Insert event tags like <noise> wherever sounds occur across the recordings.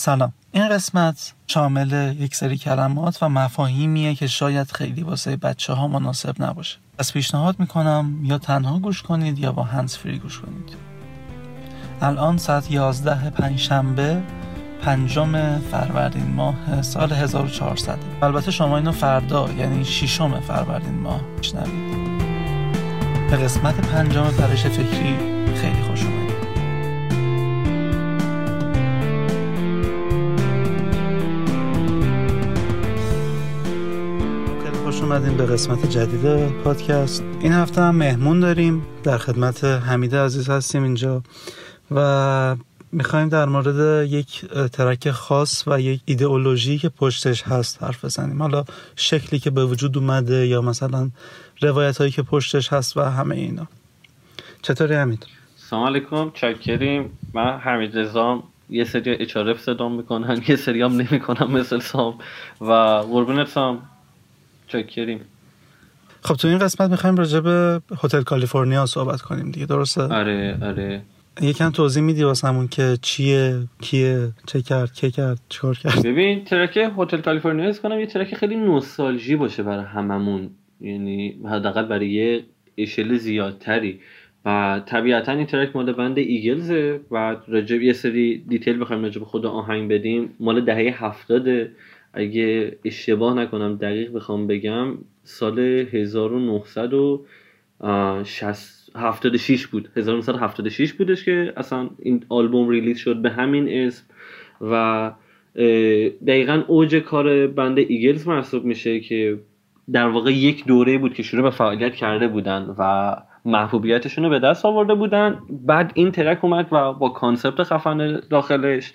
سلام. این قسمت شامل یک سری کلمات و مفاهیمیه که شاید خیلی واسه بچه ها مناسب نباشه. از پیشنهاد می‌کنم یا تنها گوش کنید یا با هنس فری گوش کنید. الان ساعت 11 پنجشنبه پنجم فروردین ماه سال 1400 البته شما اینو فردا یعنی ششم فروردین ماه میشنوید. به قسمت پنجم پرش فکری خیلی خوش اومدید. اومدیم به قسمت جدید پادکست. این هفته هم مهمون داریم. در خدمت حمیده عزیز هستیم اینجا و می‌خوایم در مورد یک ترک خاص و یک ایدئولوژی که پشتش هست حرف بزنیم. حالا شکلی که به وجود اومده یا مثلا روایت هایی که پشتش هست و همه اینا. چطوری حمید؟ سلام علیکم چاکریم. من حمید رزام یه سری اچارف صدام می‌کنن یه سری هم نمی‌کنم مثل سام. و قربونت سام. چاکریم خب تو این قسمت می‌خوایم راجع به هتل کالیفرنیا صحبت کنیم دیگه درسته؟ آره آره. یکم توضیح میدی واسمون که چیه کیه چه کرد که کرد چیکار کرد؟ ببین ترک هتل کالیفرنیا کنم یه ترک خیلی نوستالژی باشه برای هممون. یعنی حداقل برای یه اشل زیادتری. و طبیعتا این track مال band Eagles ه و راجع به یه سری detail بخوایم راجع به خود آهنگ بدیم. مال دهه هفتاده. اگه اشتباه نکنم دقیق بخوام بگم سال 1960 76 بود. 1976 بودش که اصلا این آلبوم release شد به همین اسم و دقیقا اوج کار band ایگلز محسوب میشه که در واقع یک دوره بود که شروع به فعالیت کرده بودن و محبوبیتشون رو به دست آورده بودن. بعد این track اومد و با concept خفن داخلش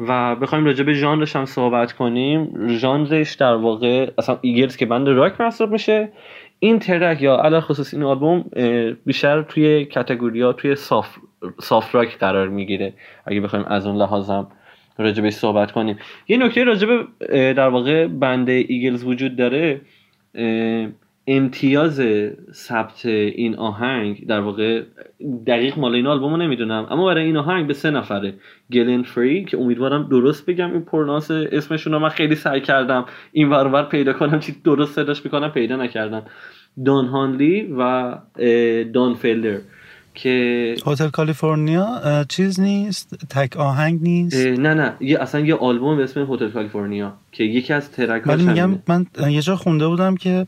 و بخوایم راجع به ژانرش هم صحبت کنیم. ژانرش در واقع اصلا ایگلز که band راک محسوب میشه. این track یا علی‌الخصوص این آلبوم بیشتر توی category یا توی soft soft rock قرار می‌گیره. اگه بخوایم از اون لحاظم راجبش صحبت کنیم. یه نکته راجب در واقع بند ایگلز وجود داره. امتیاز ثبت این آهنگ در واقع دقیق مال این آلبومو نمی‌دونم. اما برای این آهنگ به سه نفره. گلن فری که امیدوارم درست بگم این پرناس اسمشون رو من خیلی سعی کردم این ورور پیدا کنم. چی درست صداش می‌کنم پیدا نکردم. دان هانلی و دان فیلدر که هتل کالیفرنیا چیز نیست تک آهنگ نیست. نه نه. یه اصلا یه آلبوم به اسم هتل کالیفرنیا که یکی از track ولی میگم من یه جا خونده بودم که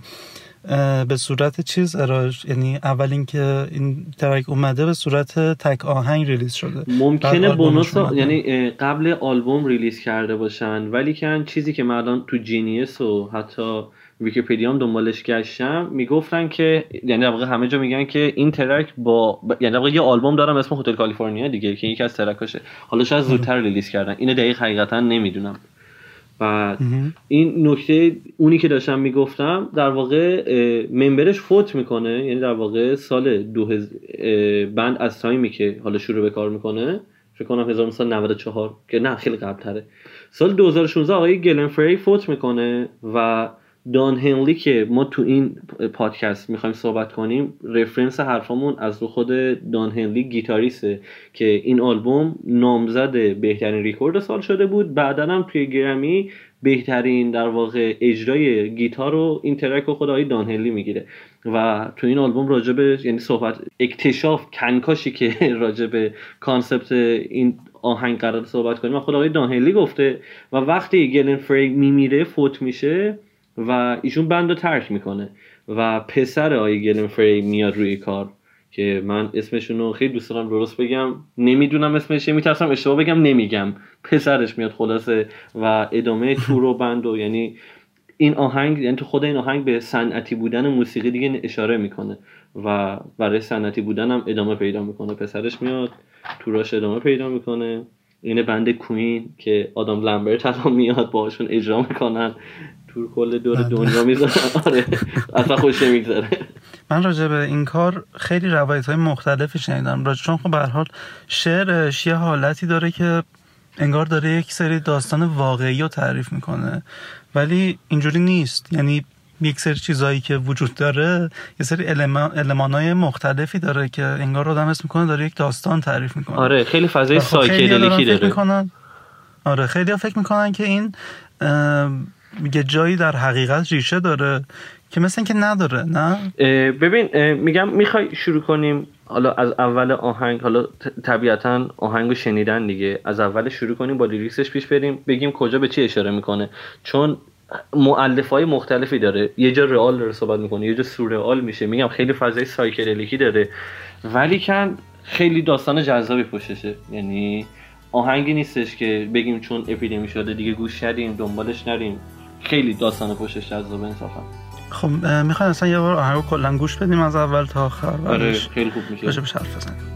به صورت چیز ارائه یعنی اول اینکه این track اومده به صورت تک آهنگ release شده. ممکنه bonus یعنی قبل آلبوم release کرده باشن ولی که چیزی که من الان تو Genius و حتی ویکیپدیا هم دنبالش گشتم می‌گفتن که یعنی در همه جا میگن که این track با یعنی در یه آلبوم دارن به اسم هتل کالیفرنیا دیگه که یکی از track اشه. حالا شاید زودتر release کردن. اینو دقیق حقیقتا نمی‌دونم. و این نکته اونی که داشتم می‌گفتم در واقع member ش فوت می‌کنه. یعنی در واقع سال دو هز... band از تایمی که حالا شروع به کار می‌کنه فکر کنم 1994 که نه خیلی قبل تره سال 2016 آقای گلن فری فوت می‌کنه و دان هنلی که ما تو این پادکست می‌خوایم صحبت کنیم رفرنس حرفمون از رو خود دان هنلی گیتاریسته که این آلبوم نامزد بهترین ریکورد سال شده بود. بعدا هم توی گرمی بهترین در واقع اجرای گیتار رو این ترک رو خود دان هنلی می‌گیره. و تو این آلبوم راجبه یعنی صحبت اکتشاف کنکاشی که <laughs> راجب concept این آهنگ قرار صحبت کنیم و خود آقای دان هنلی گفته و وقتی گلن فری میمیره فوت میشه و ایشون band رو ترک می‌کنه. و پسر آقای گلن فری میاد روی کار که من اسمشون رو خیلی دوست دارم درست بگم. نمی‌دونم اسمش میترسم اشتباه بگم نمیگم. پسرش میاد خلاصه و ادامه تور و band و یعنی این آهنگ یعنی تو خود این آهنگ به صنعتی بودن موسیقی دیگه اشاره می‌کنه. و برای صنعتی بودن هم ادامه پیدا می‌کنه. پسرش میاد توراش ادامه پیدا می‌کنه. اینه بند کوین که آدم لمبرت الان میاد باشون اجرا می‌کنن. تور کل دور بله. دنیا می‌ذارن <laughs> آره. اصلا خوش نمیگذره. من راجع به این کار خیلی روایت های مختلفی شنیدم. راجع چون خب به حال شعرش یه حالتی داره که انگار داره یک سری داستان واقعی رو تعریف می‌کنه. ولی اینجوری نیست. یعنی یک سری چیزایی که وجود داره یه سری علمان های مختلفی داره که انگار آدم اسم می‌کنه داره یک داستان تعریف می‌کنه. آره خیلی فضای خب سایکدلیکی داره. می‌کنن. آره خیلی فکر می‌کنن که این میگه جایی در حقیقت ریشه داره که مثل اینکه نداره نه؟ ببین میگم می‌خوای شروع کنیم حالا از اول آهنگ حالا طبیعتا آهنگو شنیدن دیگه. از اول شروع کنیم با لیریکسش پیش بریم بگیم کجا به چی اشاره می‌کنه. چون معلف های مختلفی داره. یه جا رئال داره صحبت می‌کنه یه جا سورئال میشه. میگم خیلی فضای سایکدلیکی داره. ولی کن خیلی داستان جذابی پشتشه. یعنی آهنگی نیستش که بگیم چون اپیدمی شده دیگه گوش ندیم دنبالش نریم. خیلی داستان پشتش جذاب انصافا. خب می‌خوای اصلا یه بار آهنگو کلا گوش بدیم از اول تا آخر. آره خیلی خوب میشه. بشه حرف بزنیم.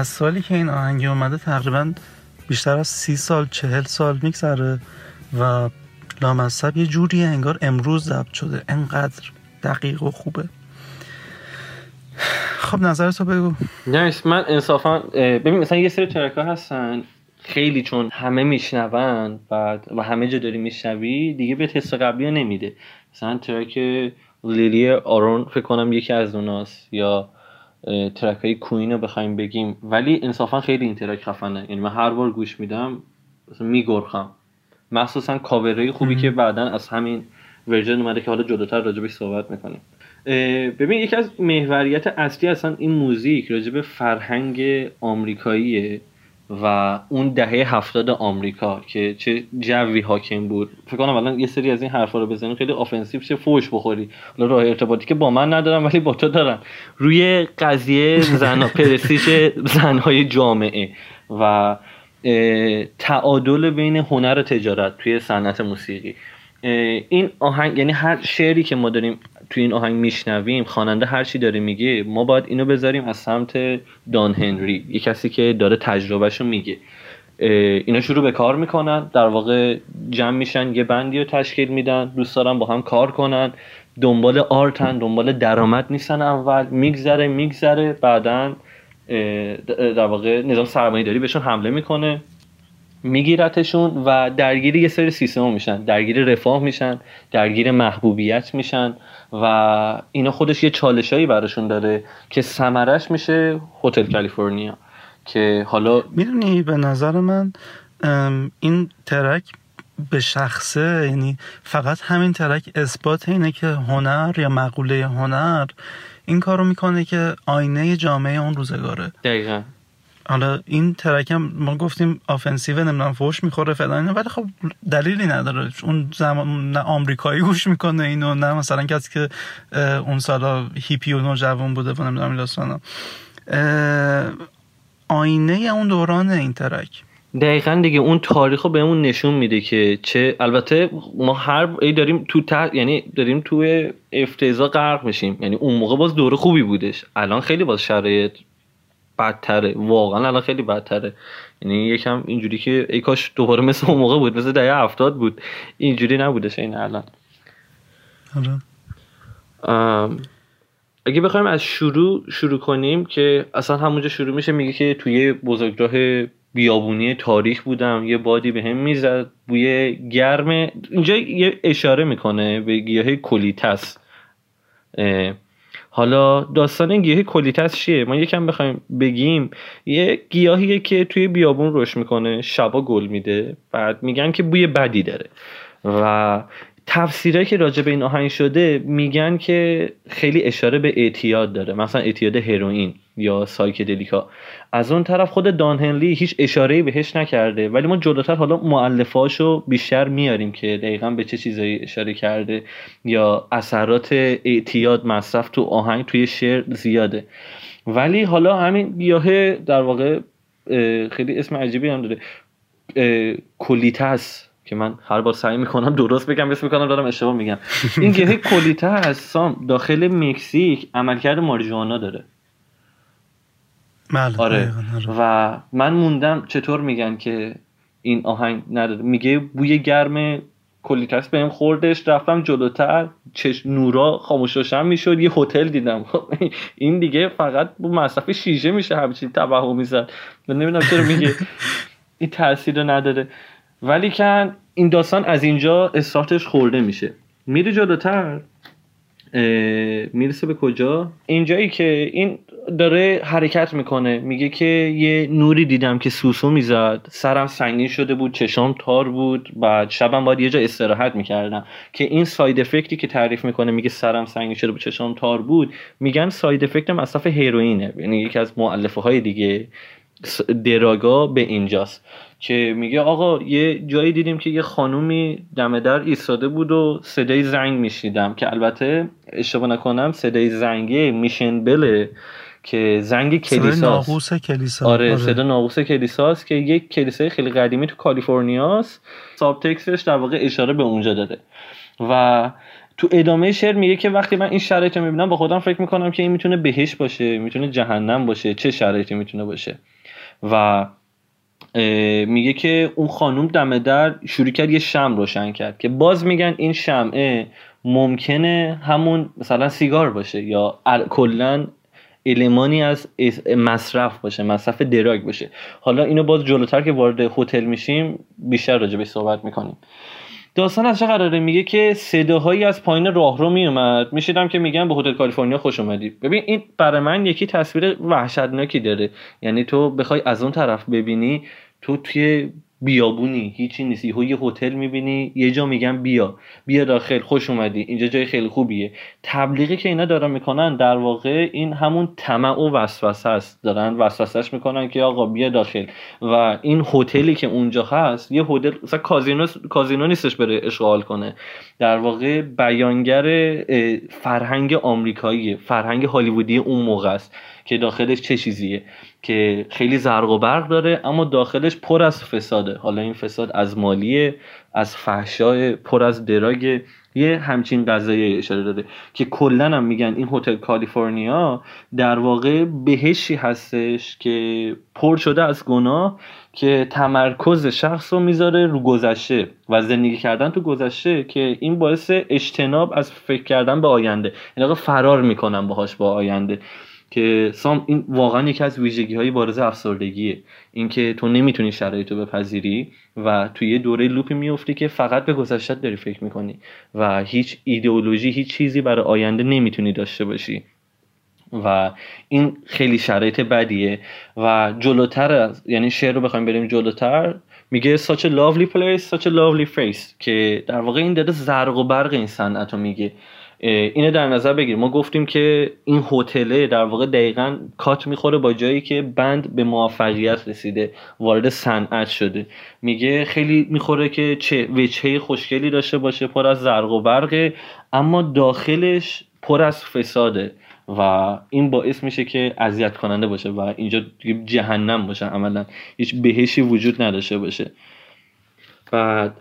از سالی که این آهنگی اومده تقریبا بیشتر از سی سال چهل سال میگذره و لامصب یه جوری انگار امروز ضبط شده. انقدر دقیق و خوبه. خب نظر تو بگو. نه من انصافا ببین مثلا یه سری ترک هستن. خیلی چون همه میشنون بعد و همه جا داری میشنوی دیگه به تست قبلی نمیده. مثلا ترک لیلی آرون فکر کنم یکی از اوناست. یا track های کویین رو بخوایم بگیم. ولی انصافا خیلی این track خفنه. یعنی من هر بار گوش میدم میگرخم. مخصوصا کاورهای خوبی که بعدا از همین version اومده که حالا جلوتر راجبش صحبت می‌کنیم. ببین یکی از محوریت اصلی اصلا این موزیک راجب فرهنگ آمریکاییه. و اون دهه هفتاد آمریکا که چه جوی حاکم بود. فکر کنم الان یه سری از این حرفا رو بزنیم. خیلی offensive شه فوش بخوری. حالا راه ارتباطی که با من ندارم ولی با تو دارم. روی قضیه زن پرستیژ زنهای جامعه و تعادل بین هنر و تجارت توی صنعت موسیقی. این آهنگ یعنی هر شعری که ما داریم توی این آهنگ میشنویم خواننده هر چی داره میگه ما باید اینو بذاریم از سمت دان هنری یه کسی که داره تجربهشو میگه. اینا شروع به کار می‌کنن در واقع جمع میشن یه بندی رو تشکیل میدن دوست دارن با هم کار کنن دنبال آرتن دنبال درآمد نیستن اول میگذره میگذره بعدا در واقع نظام سرمایه داری بهشون حمله می‌کنه. میگیرتشون و درگیر یه سری سیستم میشن. درگیر رفاه میشن درگیر محبوبیت میشن و اینا خودش یه چالشایی براشون داره که سمرش میشه هتل کالیفرنیا که حالا می‌دونی به نظر من این track به شخصه یعنی فقط همین track اثبات اینه که هنر یا مقوله هنر این کارو می‌کنه که آینه جامعه اون روزگاره. دقیقا. حالا این track هم ما گفتیم offensive نمی‌دونم فوش می‌خوره فلان ولی خب دلیلی نداره. اون زمان نه آمریکایی گوش می‌کنه اینو نه مثلا کسی که اون سالا هیپی و نوجوان بوده و نمی‌دونم داستانا. آینه اون دوران این ترک. دقیقا دیگه اون تاریخ رو بهمون نشون میده که چه البته ما هر ای داریم تو یعنی داریم توی افتضاح غرق میشیم. یعنی اون موقع باز دوره خوبی بودش. الان خیلی باز شرایط بدتره. واقعا الان خیلی بدتره. یعنی یکم اینجوری که ای کاش دوباره مثل اون موقع بود مثل دهه هفتاد بود. اینجوری نبودش این الان. اگه بخوایم از شروع شروع کنیم که اصلا همونجا شروع میشه میگه که توی بزرگراه بیابونی تاریخ بودم. یه بادی به هم می‌زد بوی گرم. اینجا یه اشاره می‌کنه به گیاه کلیتس. حالا داستان این گیاه کلیتس چیه؟ ما یکم بخوایم بگیم یه گیاهیه که توی بیابون رشد می‌کنه شبا گل میده بعد میگن که بوی بدی داره. و تفسیرهایی که راجع به این آهنگ شده میگن که خیلی اشاره به اعتیاد داره. مثلا اعتیاد هروئین یا سایکدلیکا. از اون طرف خود دان هنلی هیچ اشاره بهش نکرده ولی ما جلوتر حالا معلفاشو بیشتر میاریم که دقیقا به چه چیزایی اشاره کرده یا اثرات اعتیاد مصرف تو آهنگ توی شعر زیاده. ولی حالا همین گیاه در واقع خیلی اسم عجیبی هم داره. کلیتس که من هر بار سعی می‌کنم درست بگم اسم می‌کنم دارم اشتباه میگم. این گیاه کلیتس سام داخل مکزیک عملکرد ماریجوانا داره. بله آره. آره. و من موندم چطور میگن که این آهنگ نداره. میگه بوی گرم کلیتس بهم خوردش رفتم جلوتر چش نورا خاموش روشن می‌شد یه هتل دیدم. <laughs> این دیگه فقط با مصرف شیشه میشه همچین توهم می‌زد. من نمی‌دونم چرا میگه. <laughs> این تاثیر رو نداره. ولی کن این داستان از اینجا استارتش خورده میشه. میره جلوتر. می‌رسه به کجا؟ اینجایی که این داره حرکت می‌کنه. میگه که یه نوری دیدم که سوسو می‌زد. سرم سنگین شده بود چشام تار بود. بعد شبم باید یه جا استراحت می‌کردم. که این ساید افکتی که تعریف می‌کنه میگه سرم سنگین شده بود چشام تار بود. میگن ساید افکت مصرف هروئینه یعنی یکی از معلفه های دیگه. دراگا به اینجاست. که میگه آقا یه جایی دیدیم که یه خانومی دم در ایستاده بود و صدای زنگ میشیدم که البته اشتباه نکنم صدای زنگی میشن بله که زنگ کلیساست. ناقوس کلیسا. آره, آره. صدا ناقوس کلیساست که یک کلیسای خیلی قدیمی تو کالیفرنیاست ساب تکستش در واقع اشاره به اونجا داره و تو ادامه شعر میگه که وقتی من این شرایط رو می‌بینم با خودم فکر می‌کنم که این می‌تونه بهش باشه می‌تونه جهنم باشه چه شرایطی می‌تونه باشه. و میگه که اون خانوم دم در شروع کرد یه شم روشن کرد که باز میگن این شمعه ممکنه همون مثلا سیگار باشه یا کلا المانی از مصرف باشه مصرف دراگ باشه. حالا اینو باز جلوتر که وارد هتل میشیم بیشتر راجع به صحبت می‌کنیم. داستان از چه قراره؟ میگه که صداهایی از پایین راهرو میومد. میشیدم که میگن به هتل کالیفرنیا خوش اومدی. ببین این برای من یکی تصویر وحشتناکی داره. یعنی تو بخوای از اون طرف ببینی تو توی بیابونی هیچی نیست یه هتل می‌بینی یه جا میگن بیا. بیا داخل خوش اومدی. اینجا جای خیلی خوبیه. تبلیغی که اینا دارن می‌کنن در واقع این همون طمع و وسوسه است. دارن وسوسهش می‌کنن که آقا بیا داخل. و این هتلی که اونجا هست یه هتل مثلا کازینو کازینو نیستش بره اشغال کنه. در واقع بیانگر فرهنگ آمریکایی فرهنگ هالیوودی اون موقع است. که داخلش چه چیزیه؟ که خیلی زرق و برق داره اما داخلش پر از فساده. حالا این فساد از مالیه از فحشای پر از دراگ یه همچین قضایی اشاره داده که کلا هم میگن این هتل کالیفرنیا در واقع بهشی هستش که پر شده از گناه که تمرکز شخص رو می‌ذاره رو گذشته و زندگی کردن تو گذشته که این باعث اجتناب از فکر کردن به آینده. این فرار می‌کنن باهاش با آینده. که سام این واقعا یکی از ویژگی های بارز افسردگیه. اینکه تو نمی‌تونی شرایط رو بپذیری و توی یه دوره لوپی میفتی که فقط به گذشتت داری فکر می‌کنی و هیچ ایدئولوژی هیچ چیزی برای آینده نمی‌تونی داشته باشی. و این خیلی شرایط بدیه. و جلوتر از یعنی شعر رو بخوایم بریم جلوتر میگه such a lovely place such a lovely face که در واقع این داره زرق و برق این صنعت رو میگه. اینه در نظر بگیر. ما گفتیم که این هتله در واقع دقیقا کات می‌خوره با جایی که بند به موفقیت رسیده وارد صنعت شده. میگه خیلی می‌خوره که چه وجهه خوشگلی داشته باشه پر از زرق و برقه اما داخلش پر از فساده و این باعث میشه که اذیت کننده باشه و اینجا جهنم باشه. عملا هیچ بهشی وجود نداشته باشه. بعد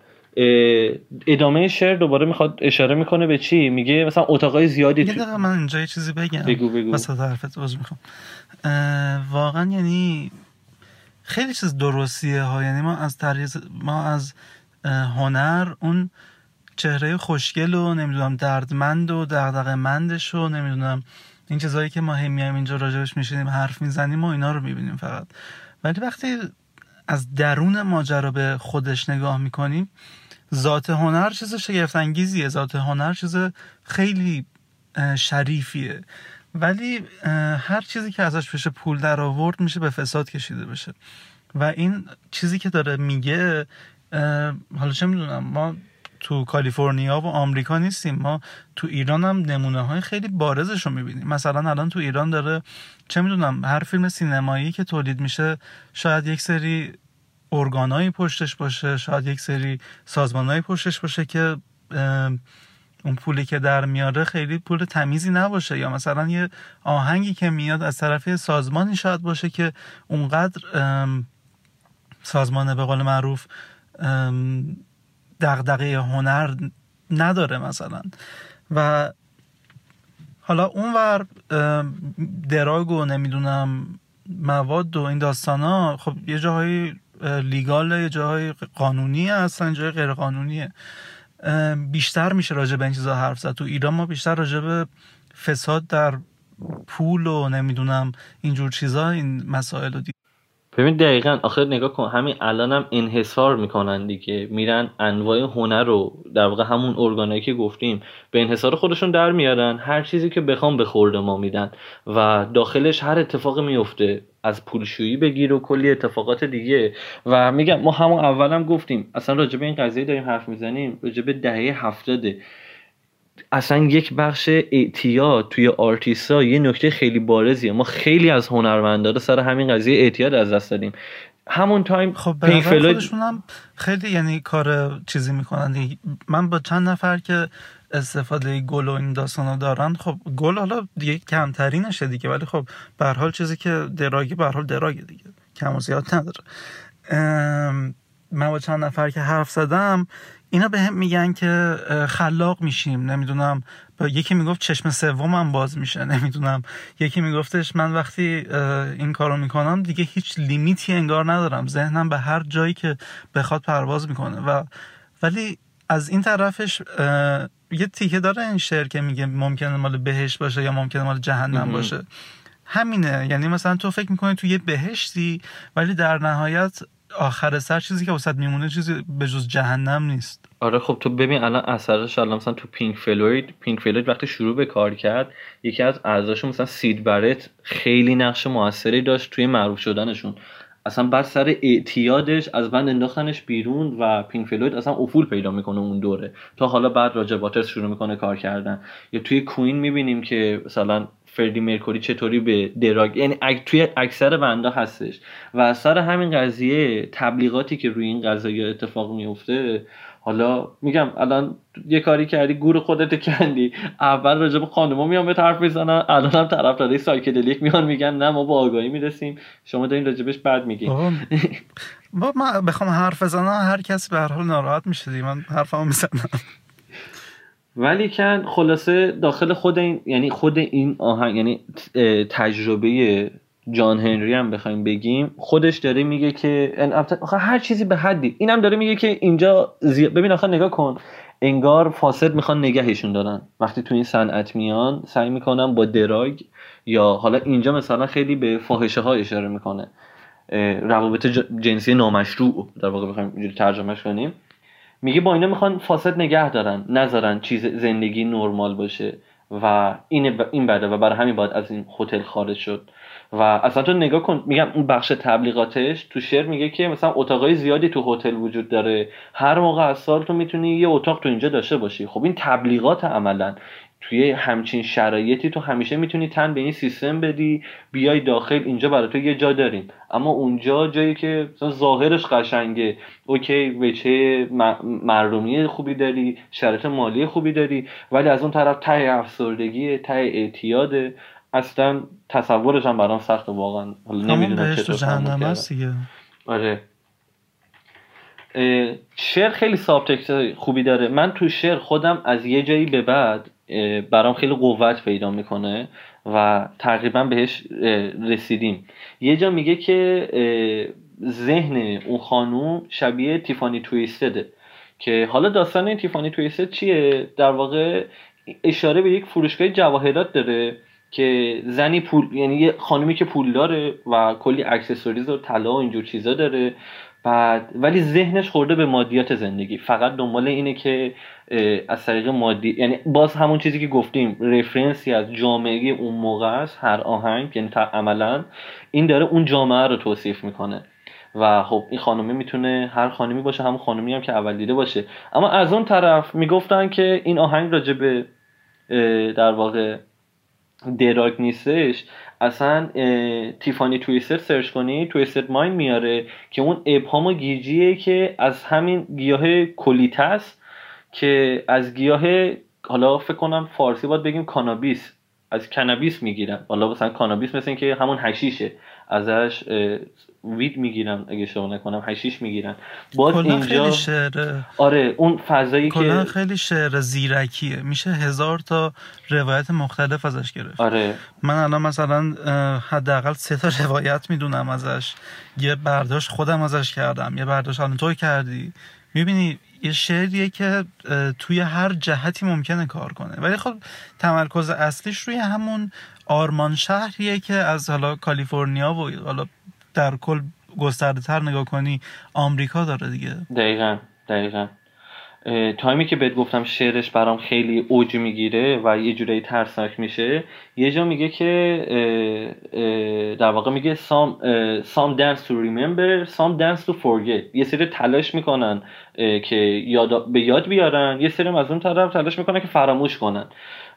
ادامه شعر دوباره می‌خواد اشاره می‌کنه به چی؟ میگه مثلا اتاقای زیادی یه دقیقه من اینجا یه چیزی بگم. بگو بگو. مثلا حرفت عذر می‌خوام. واقعا یعنی خیلی چیز درستیه ها. یعنی ما از طریق ما از هنر اون چهره خوشگل و نمی‌دونم دردمند و دغدغه مندش و نمی‌دونم این چیزایی که ما هم میایم اینجا راجبش میشینیم حرف می‌زنیم و اینا رو می‌بینیم فقط. ولی وقتی از درون ماجرا به خودش نگاه می‌کنیم ذات هنر چیز شگفت انگیزیه ذات هنر چیز خیلی شریفیه. ولی هر چیزی که ازش بشه پول در آورد میشه به فساد کشیده بشه. و این چیزی که داره میگه حالا چه می‌دونم ما تو کالیفرنیا و آمریکا نیستیم. ما تو ایران هم نمونه های خیلی بارزش رو می‌بینیم. مثلا الان تو ایران داره چه می‌دونم هر فیلم سینمایی که تولید میشه شاید یک سری ارگانایی پشتش باشه شاید یک سری سازمانایی پشتش باشه که اون پولی که در میاره خیلی پول تمیزی نباشه یا مثلا یه آهنگی که میاد از طرف سازمانی شاید باشه که اونقدر سازمان به قول معروف دغدغه هنر نداره مثلا. و حالا اونور دراگ و نمی‌دونم مواد و این داستان ها خب یه جاهایی لیگال یه جاهای قانونی هستن جای غیر قانونیه بیشتر میشه راجع به این چیزا حرف زد. تو ایران ما بیشتر راجع به فساد در پول و نمی‌دونم اینجور چیزا این مسائل رو ببین دقیقا آخر نگاه کن همین الان هم انحصار می‌کنن دیگه. میرن انواع هنر رو در واقع همون ارگانایی که گفتیم به انحصار خودشون در میارن. هر چیزی که بخوام به خورد ما میدن. و داخلش هر اتفاقی میفته از پولشویی بگیر و کلی اتفاقات دیگه. و میگم ما همون اولم گفتیم اصلا راجع به این قضیه داریم حرف می‌زنیم راجع به دهه هفتاده. اصلا یک بخش اعتیاد توی آرتیسا یه نکته خیلی بارزیه. ما خیلی از هنرمندا رو سر همین قضیه اعتیاد از دست دادیم. همون تایم خب پینک خودشون هم خیلی یعنی کار چیزی می‌کنن. من با چند نفر که استفاده گل و این داستانا دارن خب گل حالا دیگه کمترینشه دیگه ولی خب به حال چیزی که دراگی به حال دراگه دیگه. کم و زیاد نداره. من با چند نفر که حرف زدم اینا به هم میگن که خلاق میشیم. نمی‌دونم یکی می‌گفت چشم سومم باز میشه. <laughs> نمی‌دونم. یکی میگفتش من وقتی این کارو می‌کنم دیگه هیچ لیمیتی انگار ندارم. ذهنم به هر جایی که بخواد پرواز می‌کنه. و ولی از این طرفش یه تیکه داره این شعر که میگه ممکنه مال بهش باشه یا ممکنه مال جهنم باشه. همینه. یعنی مثلا تو فکر می‌کنی تو یه بهشتی ولی در نهایت آخر سر چیزی که وسط میمونه چیزی به جز جهنم نیست. آره خب تو ببین الان اثرش الان مثلا تو پینک فلوید پینک فلوید وقتی شروع به کار کرد یکی از اعضاشون مثلا سید برت خیلی نقش موثری داشت توی معروف شدنشون. اصلا بعد سر اعتیادش از band انداختنش بیرون و پینک فلوید اصلا افول پیدا می‌کنه اون دوره. تا حالا بعد راجر واترز شروع می‌کنه کار کردن. یا توی کوین می‌بینیم که مثلا فردی مرکوری چطوری به دراگ یعنی توی اکثر بندا هستش. و سر همین قضیه تبلیغاتی که روی این قضیه اتفاق میفته حالا میگم الان یه کاری کردی گور خودت کندی. اول راجع به خانوما میان به طرف بزنن الان هم طرفدارای سایکدلیک میان میگن نه ما با آگاهی می‌رسیم. شما دارین راجبش میگین. با من بخوام حرف بزنم هر کسی به هر حال ناراحت میشه من حرفمو می‌زنم. ولی کن خلاصه داخل خود این یعنی خود این آهنگ یعنی تجربه جان هنری هم بخوایم بگیم خودش داره میگه که آخه هر چیزی به حدی. اینم داره میگه که اینجا ببین آخه نگاه کن. انگار فاسد می‌خوان نگهشون دارن. وقتی تو این صنعت میان سعی می‌کنن با دراگ یا حالا اینجا مثلا خیلی به فاحشه ها اشاره می‌کنه. روابط جنسی نامشروع در واقع بخوایم ترجمهش کنیم. میگه با اینا می‌خوان فاسد نگه دارن نذارن چیز زندگی نرمال باشه و این این بده و برای همین باید از این هتل خارج شد. و اصلا تو نگاه کن میگم اون بخش تبلیغاتش تو شعر میگه که مثلا اتاقای زیادی تو هتل وجود داره. هر موقع از سال تو می‌تونی یه اتاق تو اینجا داشته باشی. خب این تبلیغات عملا. توی همچین شرایطی تو همیشه می‌تونی تن به این سیستم بدی بیای داخل اینجا برای تو یه جا داریم. اما اونجا جایی که ظاهرش قشنگه اوکی وچه مردمی خوبی داری شرایط مالی خوبی داری ولی از اون طرف ته افسردگی ته اعتیاد اصلا تصورش هم برام سخته واقعا حالا نمی‌دونم چطور آره. شعر خیلی سابتکت خوبی داره. من تو شعر خودم از یه جایی به بعد برام خیلی قوت پیدا می‌کنه و تقریبا بهش رسیدیم. یه جا میگه که ذهن اون خانوم شبیه تیفانی twisted ه که حالا داستان این تیفانی twisted چیه؟ در واقع اشاره به یک فروشگاه جواهرات داره که زنی پول یعنی یه خانومی که پول داره و کلی accessories و طلا و اینجور چیزا داره بعد ولی ذهنش خورده به مادیات زندگی. فقط دنبال اینه که از طریق مادی یعنی باز همون چیزی که گفتیم reference ی از جامعه اون موقع است هر آهنگ یعنی عملا. این داره اون جامعه رو توصیف می‌کنه. و خب این خانمی می‌تونه هر خانمی باشه همون خانمی هم که اول دیده باشه. اما از اون طرف می‌گفتن که این آهنگ راجع به در واقع دراگ نیستش. اصلا تیفانی تویستر سرچ کنی تویستر ماین میاره که اون ابهام و گیجیه که از همین گیاه کلیتس که از گیاه حالا فکر کنم فارسی باید بگیم کانابیس از کنابیس می‌گیرن حالا مثلا کانابیس مثل که همون هشیشه ازش وید می‌گیرن اگه شما نکنم هشیش می‌گیرن باز اینجا خیلی شعر آره اون فضایی که خیلی شعر زیرکیه. میشه هزار تا روایت مختلف ازش گرفت. آره. من الان مثلا حداقل سه تا روایت می‌دونم ازش. یه برداشت خودم ازش کردم. یه برداشت الان تو کردی. می‌بینی یه شعریه که توی هر جهتی ممکنه کار کنه. ولی خب تمرکز اصلیش روی همون آرمان شهریه که از حالا کالیفرنیا و حالا در کل گسترده تر نگاه کنی آمریکا داره دیگه. دقیقا دقیقا. تایمی که بهت گفتم شعرش برام خیلی اوج می‌گیره و یه جورایی ترسناک میشه یه جا میگه که در واقع میگه some, some dance to remember some dance to forget. یه سری تلاش می‌کنن که یاد به یاد بیارن. یه سری از اون طرف تلاش می‌کنن که فراموش کنن.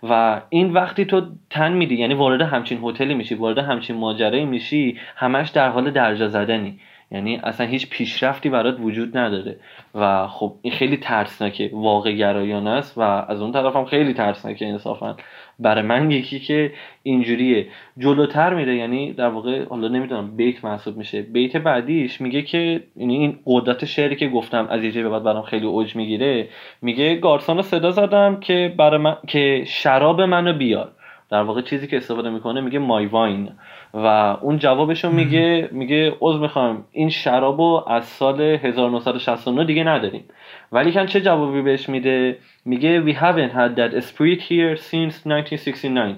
و این وقتی تو تن میدی یعنی وارد همچین هتلی میشی وارد همچین ماجرایی میشی همش در حال درجا زدنی. یعنی اصلا هیچ پیشرفتی برات وجود نداره. و خب این خیلی ترسناکه واقع گرایانه است و از اون طرف هم خیلی ترسناکه انصافا. برای من یکی که اینجوریه. جلوتر میره یعنی در واقع حالا نمی‌دونم بیت محسوب میشه. بیت بعدیش میگه که یعنی این قدرت شعری که گفتم از یه به بعد برام خیلی اوج می‌گیره میگه گارسون رو صدا زدم که برای من که شراب منو بیار. در واقع چیزی که استفاده می‌کنه میگه my wine. و اون جوابشو میگه میگه عذر می‌خوام این شرابو از سال 1969 دیگه نداریم. ولیکن چه جوابی بهش میده؟ میگه we haven't had that spirit here since 1969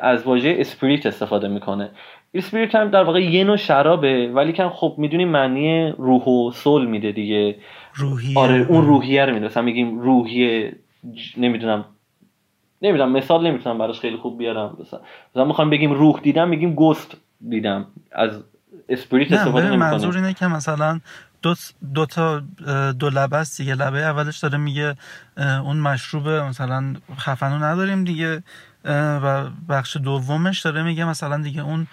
از واژه spirit استفاده می‌کنه. spirit هم در واقع یه نوع شرابه ولیکن خب می‌دونی معنی روح و soul میده دیگه. روحیه. آره اون روحیه رو میده مثلا میگیم روحیه نمی‌دونم. نمی‌دونم مثال نمی‌تونم براش خیلی خوب بیارم. مثلا مثلا می‌خوام بگیم روح دیدم میگیم گست دیدم. از اسپریت استفاده نمی‌کنه منظور اینه که مثلا دو, دو تا دو لبه است دیگه. لبه اولش داره میگه اون مشروب مثلا خفنو نداریم دیگه و بخش دومش داره میگه مثلا دیگه اون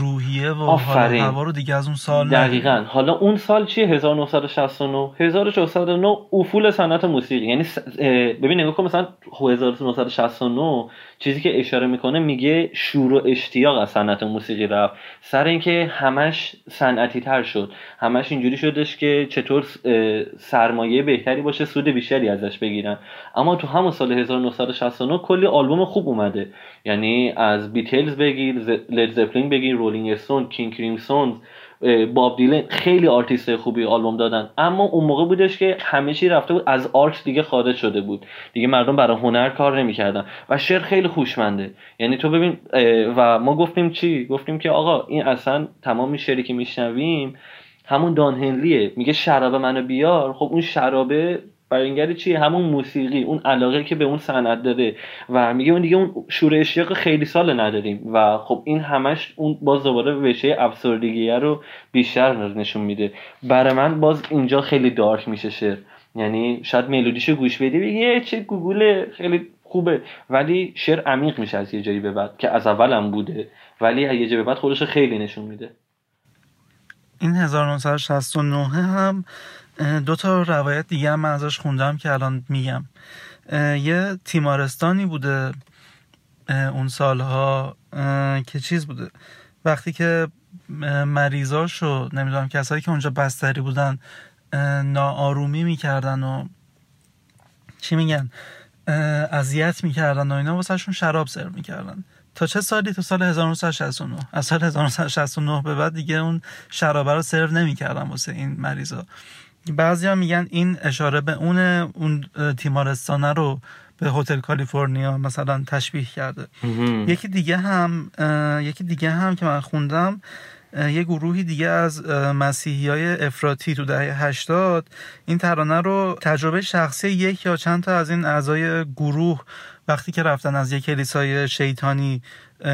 روحیه و آفرین. هوا رو دیگه از اون سال دقیقا. حالا اون سال چیه؟ 1969 1409 افول صنعت موسیقی. یعنی ببین نگاه کن مثلا 1969 چیزی که اشاره می‌کنه میگه شور و اشتیاق از صنعت موسیقی رفت. سر اینکه همش صنعتی تر شد. همش اینجوری شدش که چطور سرمایه بهتری باشه سود بیشتری ازش بگیرن. اما تو همون سال 1969 کلی آلبوم خوب اومده. یعنی از بیتلز بگیر لید زپلین بگیر رولینگ استون کینگ کریمسون باب دیلن خیلی آرتیست خوبی آلبوم دادن. اما اون موقع بودش که همه چی رفته بود از art دیگه خارج شده بود. دیگه مردم برای هنر کار نمی‌کردن. و شعر خیلی هوشمنده یعنی تو ببین و ما گفتیم چی؟ گفتیم که آقا این اصلا تمام شعری که میشنویم همون دان هنلیه. میگه شراب منو بیار. خب اون شرابه برای چیه همون موسیقی اون علاقه که به اون صنعت داره و میگه اون دیگه اون شور اشتیاق خیلی سال نداریم. و خب این همش اون باز دوباره وجه افسردگیه رو بیشتر نشون میده. برای من باز اینجا خیلی دارک میشه شعر. یعنی شاید ملودیشو گوش بدی بگی چه گوگل خیلی خوبه. ولی شعر عمیق میشه از یه جایی به بعد که از اولم بوده. ولی از یه جایی به بعد خودش خیلی نشون میده. این 1969 هم دو تا روایت دیگه هم من ازش خوندم که الان میگم. یه تیمارستانی بوده اون سالها که چیز بوده. وقتی که مریضاشو نمی‌دونم کسایی که اونجا بستری بودن ناآرومی می‌کردن و چی میگن؟ اذیت می‌کردن و اینا واسهشون شراب سرو می‌کردن. تا چه سالی؟ تا سال 1969 از سال 1969 به بعد دیگه اون شرابه رو سرو نمی‌کردن واسه این مریضا. بعضی میگن این اشاره به اون اون تیمارستانه رو به هتل کالیفرنیا مثلا تشبیه کرده. یکی دیگه هم یکی دیگه هم که من خوندم یه گروهی دیگه از مسیحی های افراطی تو دهه 80 این ترانه رو تجربه شخصی یک یا چند تا از این اعضای گروه وقتی که رفتن از یک کلیسای شیطانی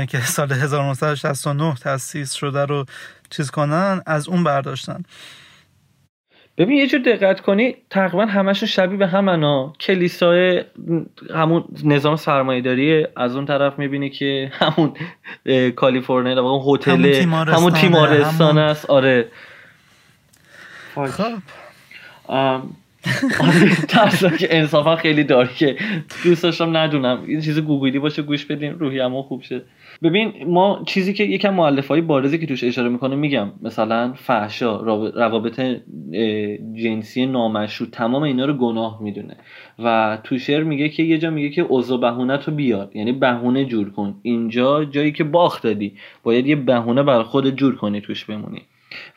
که سال 1969 تأسیس شده رو چیز کنن از اون برداشتن. ببین یه جور دقت کنی تقریبا همشون شبیه به همنا کلیسای همون نظام سرمایه‌داری از اون طرف می‌بینی که همون کالیفرنیا همون هتل همون تیمارستان است. آره. خب. آره که انصافا خیلی که دوست داشتم ندونم یه چیز گوگلی باشه گوش بدیم روحی همون خوب شه. ببین ما چیزی که یکم معلف های بارزی که توش اشاره می‌کنه میگم مثلا فحشا روابط جنسی نامشروع تمام اینا رو گناه می‌دونه. و تو شعر میگه که یه جا میگه که اوضاع بهونه رو بیار. یعنی بهونه جور کن. اینجا جایی که باخت دادی. باید یه بهونه برا خود جور کنی توش بمونی.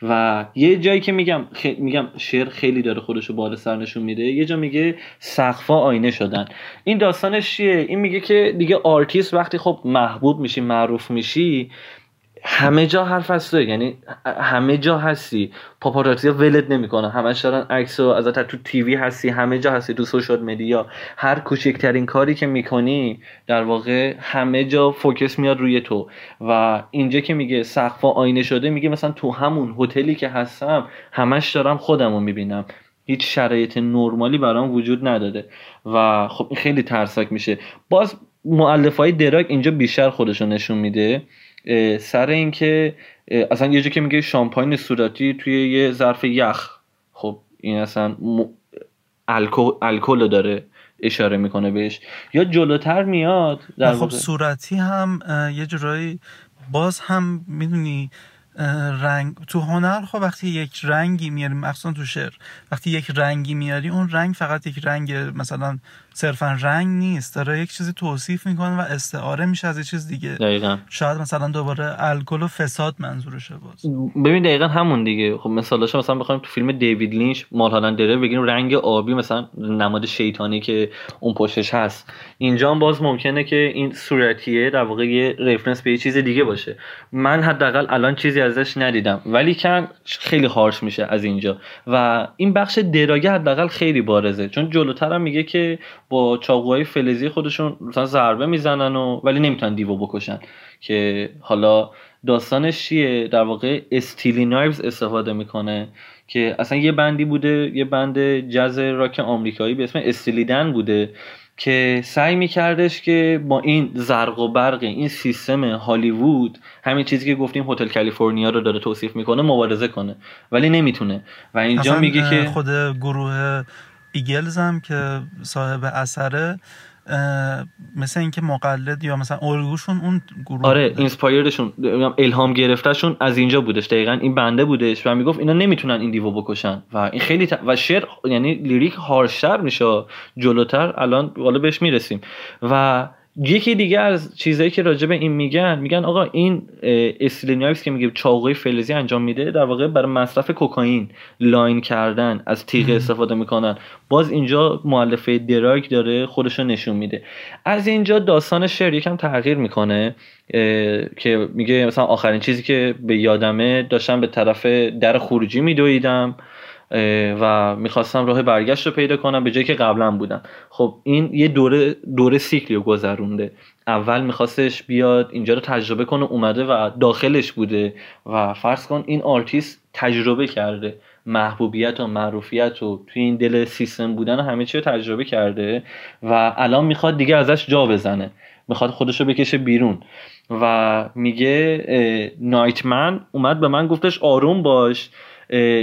و یه جایی که میگم میگم شعر خیلی داره خودشو بالا سر نشون میده یه جا میگه سقفا آینه شدن. این داستانش چیه؟ این میگه که دیگه آرتیست وقتی خب محبوب میشی معروف میشی همه جا حرف هست یعنی همه جا هستی. پاپاراتزی ولت نمی‌کنه همش دارن عکس و ازت تو تیوی هستی. همه جا هستی تو سوشال مدیا هر کوچکترین کاری که می‌کنی در واقع همه جا فوکس میاد روی تو. و اینجا که میگه سقف آینه شده میگه مثلا تو همون هتلی که هستم همش دارم خودم رو می‌بینم. هیچ شرایط نرمالی برام وجود نداده. و خب خیلی ترسک میشه. باز معلف های دراگ اینجا بیشتر خودشون نشون میده. سر اینکه اصلا یه جا که میگه شامپاین صورتی توی یه ظرف یخ خب این اصلا م... الکل داره اشاره می‌کنه بهش. یا جلوتر میاد در خب صورتی هم یه جورایی باز هم می‌دونی رنگ تو هنر خب وقتی یک رنگی میاری مخصوصا تو شعر وقتی یک رنگی میاری اون رنگ فقط یک رنگ مثلا صرفا رنگ نیست داره یک چیزی توصیف می‌کنه و استعاره میشه از یه چیز دیگه. دقیقا. شاید مثلا دوباره الکل و فساد منظورشه باز. ببین دقیقا همون دیگه. خب مثالش مثلا بخوایم تو فیلم دیوید لینچ مال داره بگیم رنگ آبی مثلا نماد شیطانی که اون پشتش هست. اینجا هم باز ممکنه که این صورتیه در واقع یه رفرنس به یه چیز دیگه باشه. من حداقل الان چیزی ازش ندیدم. ولی کم خیلی هارش میشه از اینجا. و این بخش دراگه حداقل خیلی بارزه. چون جلوتر هم میگه که با چاقوهای فلزی خودشون مثلا ضربه می‌زنن و ولی نمی‌تونن دیو بکشن. که حالا داستانش چیه؟ در واقع استیلی نایوز استفاده می‌کنه که اصلا یه بندی بوده یه بند جز راک آمریکایی به اسم استیلیدن بوده که سعی میکردش که با این زرق و برق این سیستم هالیوود همین چیزی که گفتیم هتل کالیفرنیا رو داره توصیف می‌کنه مبارزه کنه. ولی نمی‌تونه. و اینجا میگه که خود گروه Eagles هم که صاحب اثره مثل اینکه مقلد یا مثلا الگوشون اون گروه آره inspire شون الهام گرفتهشون از اینجا بودش. دقیقا این band ه بودش و می‌گفت اینا نمی‌تونن این دیوو بکشن. و این خیلی و شعر یعنی lyric harsh تر میشه جلوتر الان والا بهش می‌رسیم. و یکی دیگه از چیزایی که راجع به این میگن میگن آقا این steely knives که میگه چاقوی فلزی انجام میده در واقع برای مصرف کوکائین line کردن از تیغ استفاده می‌کنن. باز اینجا مؤلفه drug داره خودشو نشون میده. از اینجا داستان شعر یکم تغییر می‌کنه که میگه مثلا آخرین چیزی که به یادمه داشتم به طرف در خروجی میدویدم. و می‌خواستم راه برگشت رو پیدا کنم به جایی که قبلا بودم. خب این یه دوره دوره سیکلی رو گذرونده. اول میخواستش بیاد اینجا رو تجربه کنه اومده و داخلش بوده. و فرض کن این آرتیست تجربه کرده. محبوبیت و معروفیت و توی این دل سیستم بودن و همه چی رو تجربه کرده و الان می‌خواد دیگه ازش جا بزنه. می‌خواد خودش رو بکشه بیرون. و میگه night man اومد به من گفتش آروم باش.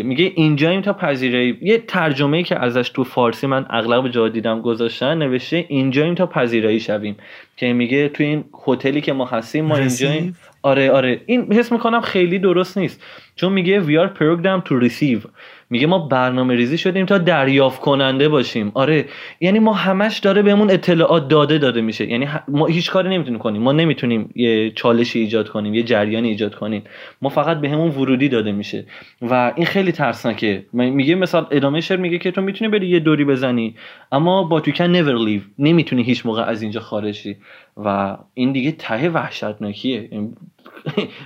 میگه اینجاییم تا پذیرایی. یه ترجمه که ازش تو فارسی من اغلب جا دیدم گذاشتن نوشته اینجاییم تا پذیرایی شویم. که میگه تو این هتلی که ما هستیم ما اینجاییم. آره آره. این حس می‌کنم خیلی درست نیست. چون میگه we are programmed to receive. میگه ما برنامه ریزی شدیم تا دریافت کننده باشیم. آره یعنی ما همش داره بهمون اطلاعات داده داده میشه. یعنی ما هیچ کاری نمی‌تونیم کنیم. ما نمی‌تونیم یه چالشی ایجاد کنیم یه جریانی ایجاد کنیم. ما فقط بهمون ورودی داده میشه. و این خیلی ترسناکه. میگه مثلا ادامه شعر میگه که تو می‌تونی بری یه دوری بزنی اما با تو کن never leave. نمی‌تونی هیچ موقع از اینجا خارجی. و این دیگه ته وحشتناکیه.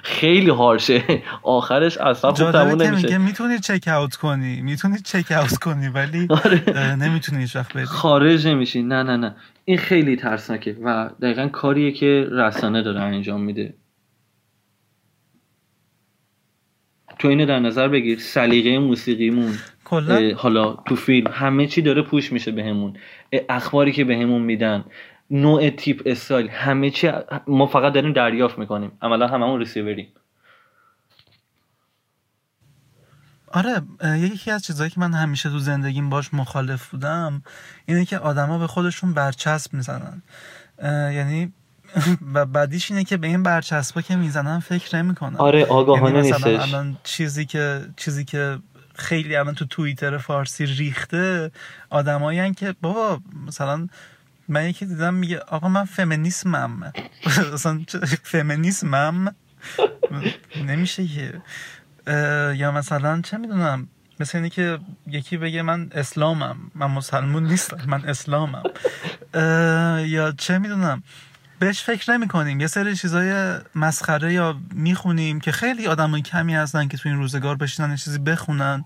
خیلی هارشه. آخرش اصلا خوب تموم نمیشه. میگه می‌تونی چک اوت کنی. می‌تونی چک اوت کنی ولی <laughs> آره. نمی‌تونی هیچ وقت خارج نمیشی. نه نه نه. این خیلی ترسناکه و دقیقا کاریه که رسانه داره انجام میده. تو اینو در نظر بگیر. سلیقه موسیقیمون. حالا تو فیلم همه چی داره پوش میشه بهمون. اخباری که بهمون میدن. نوع تیپ استایل. همه چی ما فقط داریم دریافت می‌کنیم. عملا هممون ریسیوریم. آره یکی از چیزهایی که من همیشه تو زندگیم باش مخالف بودم اینه که آدما به خودشون برچسب می‌زنن. یعنی <laughs> و بعدیش اینه که به این برچسبا که می‌زنن فکر نمی‌کنن. آره آگاهانه یعنی مثلا الان چیزی که چیزی که خیلی الان تو توییتر فارسی ریخته آدمایی که بابا مثلا من یکی دیدم میگه آقا من فمینیسمم. <laughs> اصلا فمینیسمم؟ نمیشه که. یا مثلا چه می‌دونم؟ مثل اینه که یکی بگه من اسلامم. من مسلمون نیستم من اسلامم. یا چه می‌دونم؟ بهش فکر نمی کنیم یه سری چیزای مسخره یا می‌خونیم که خیلی آدم کمی هستن که تو این روزگار بشینن چیزی بخونن.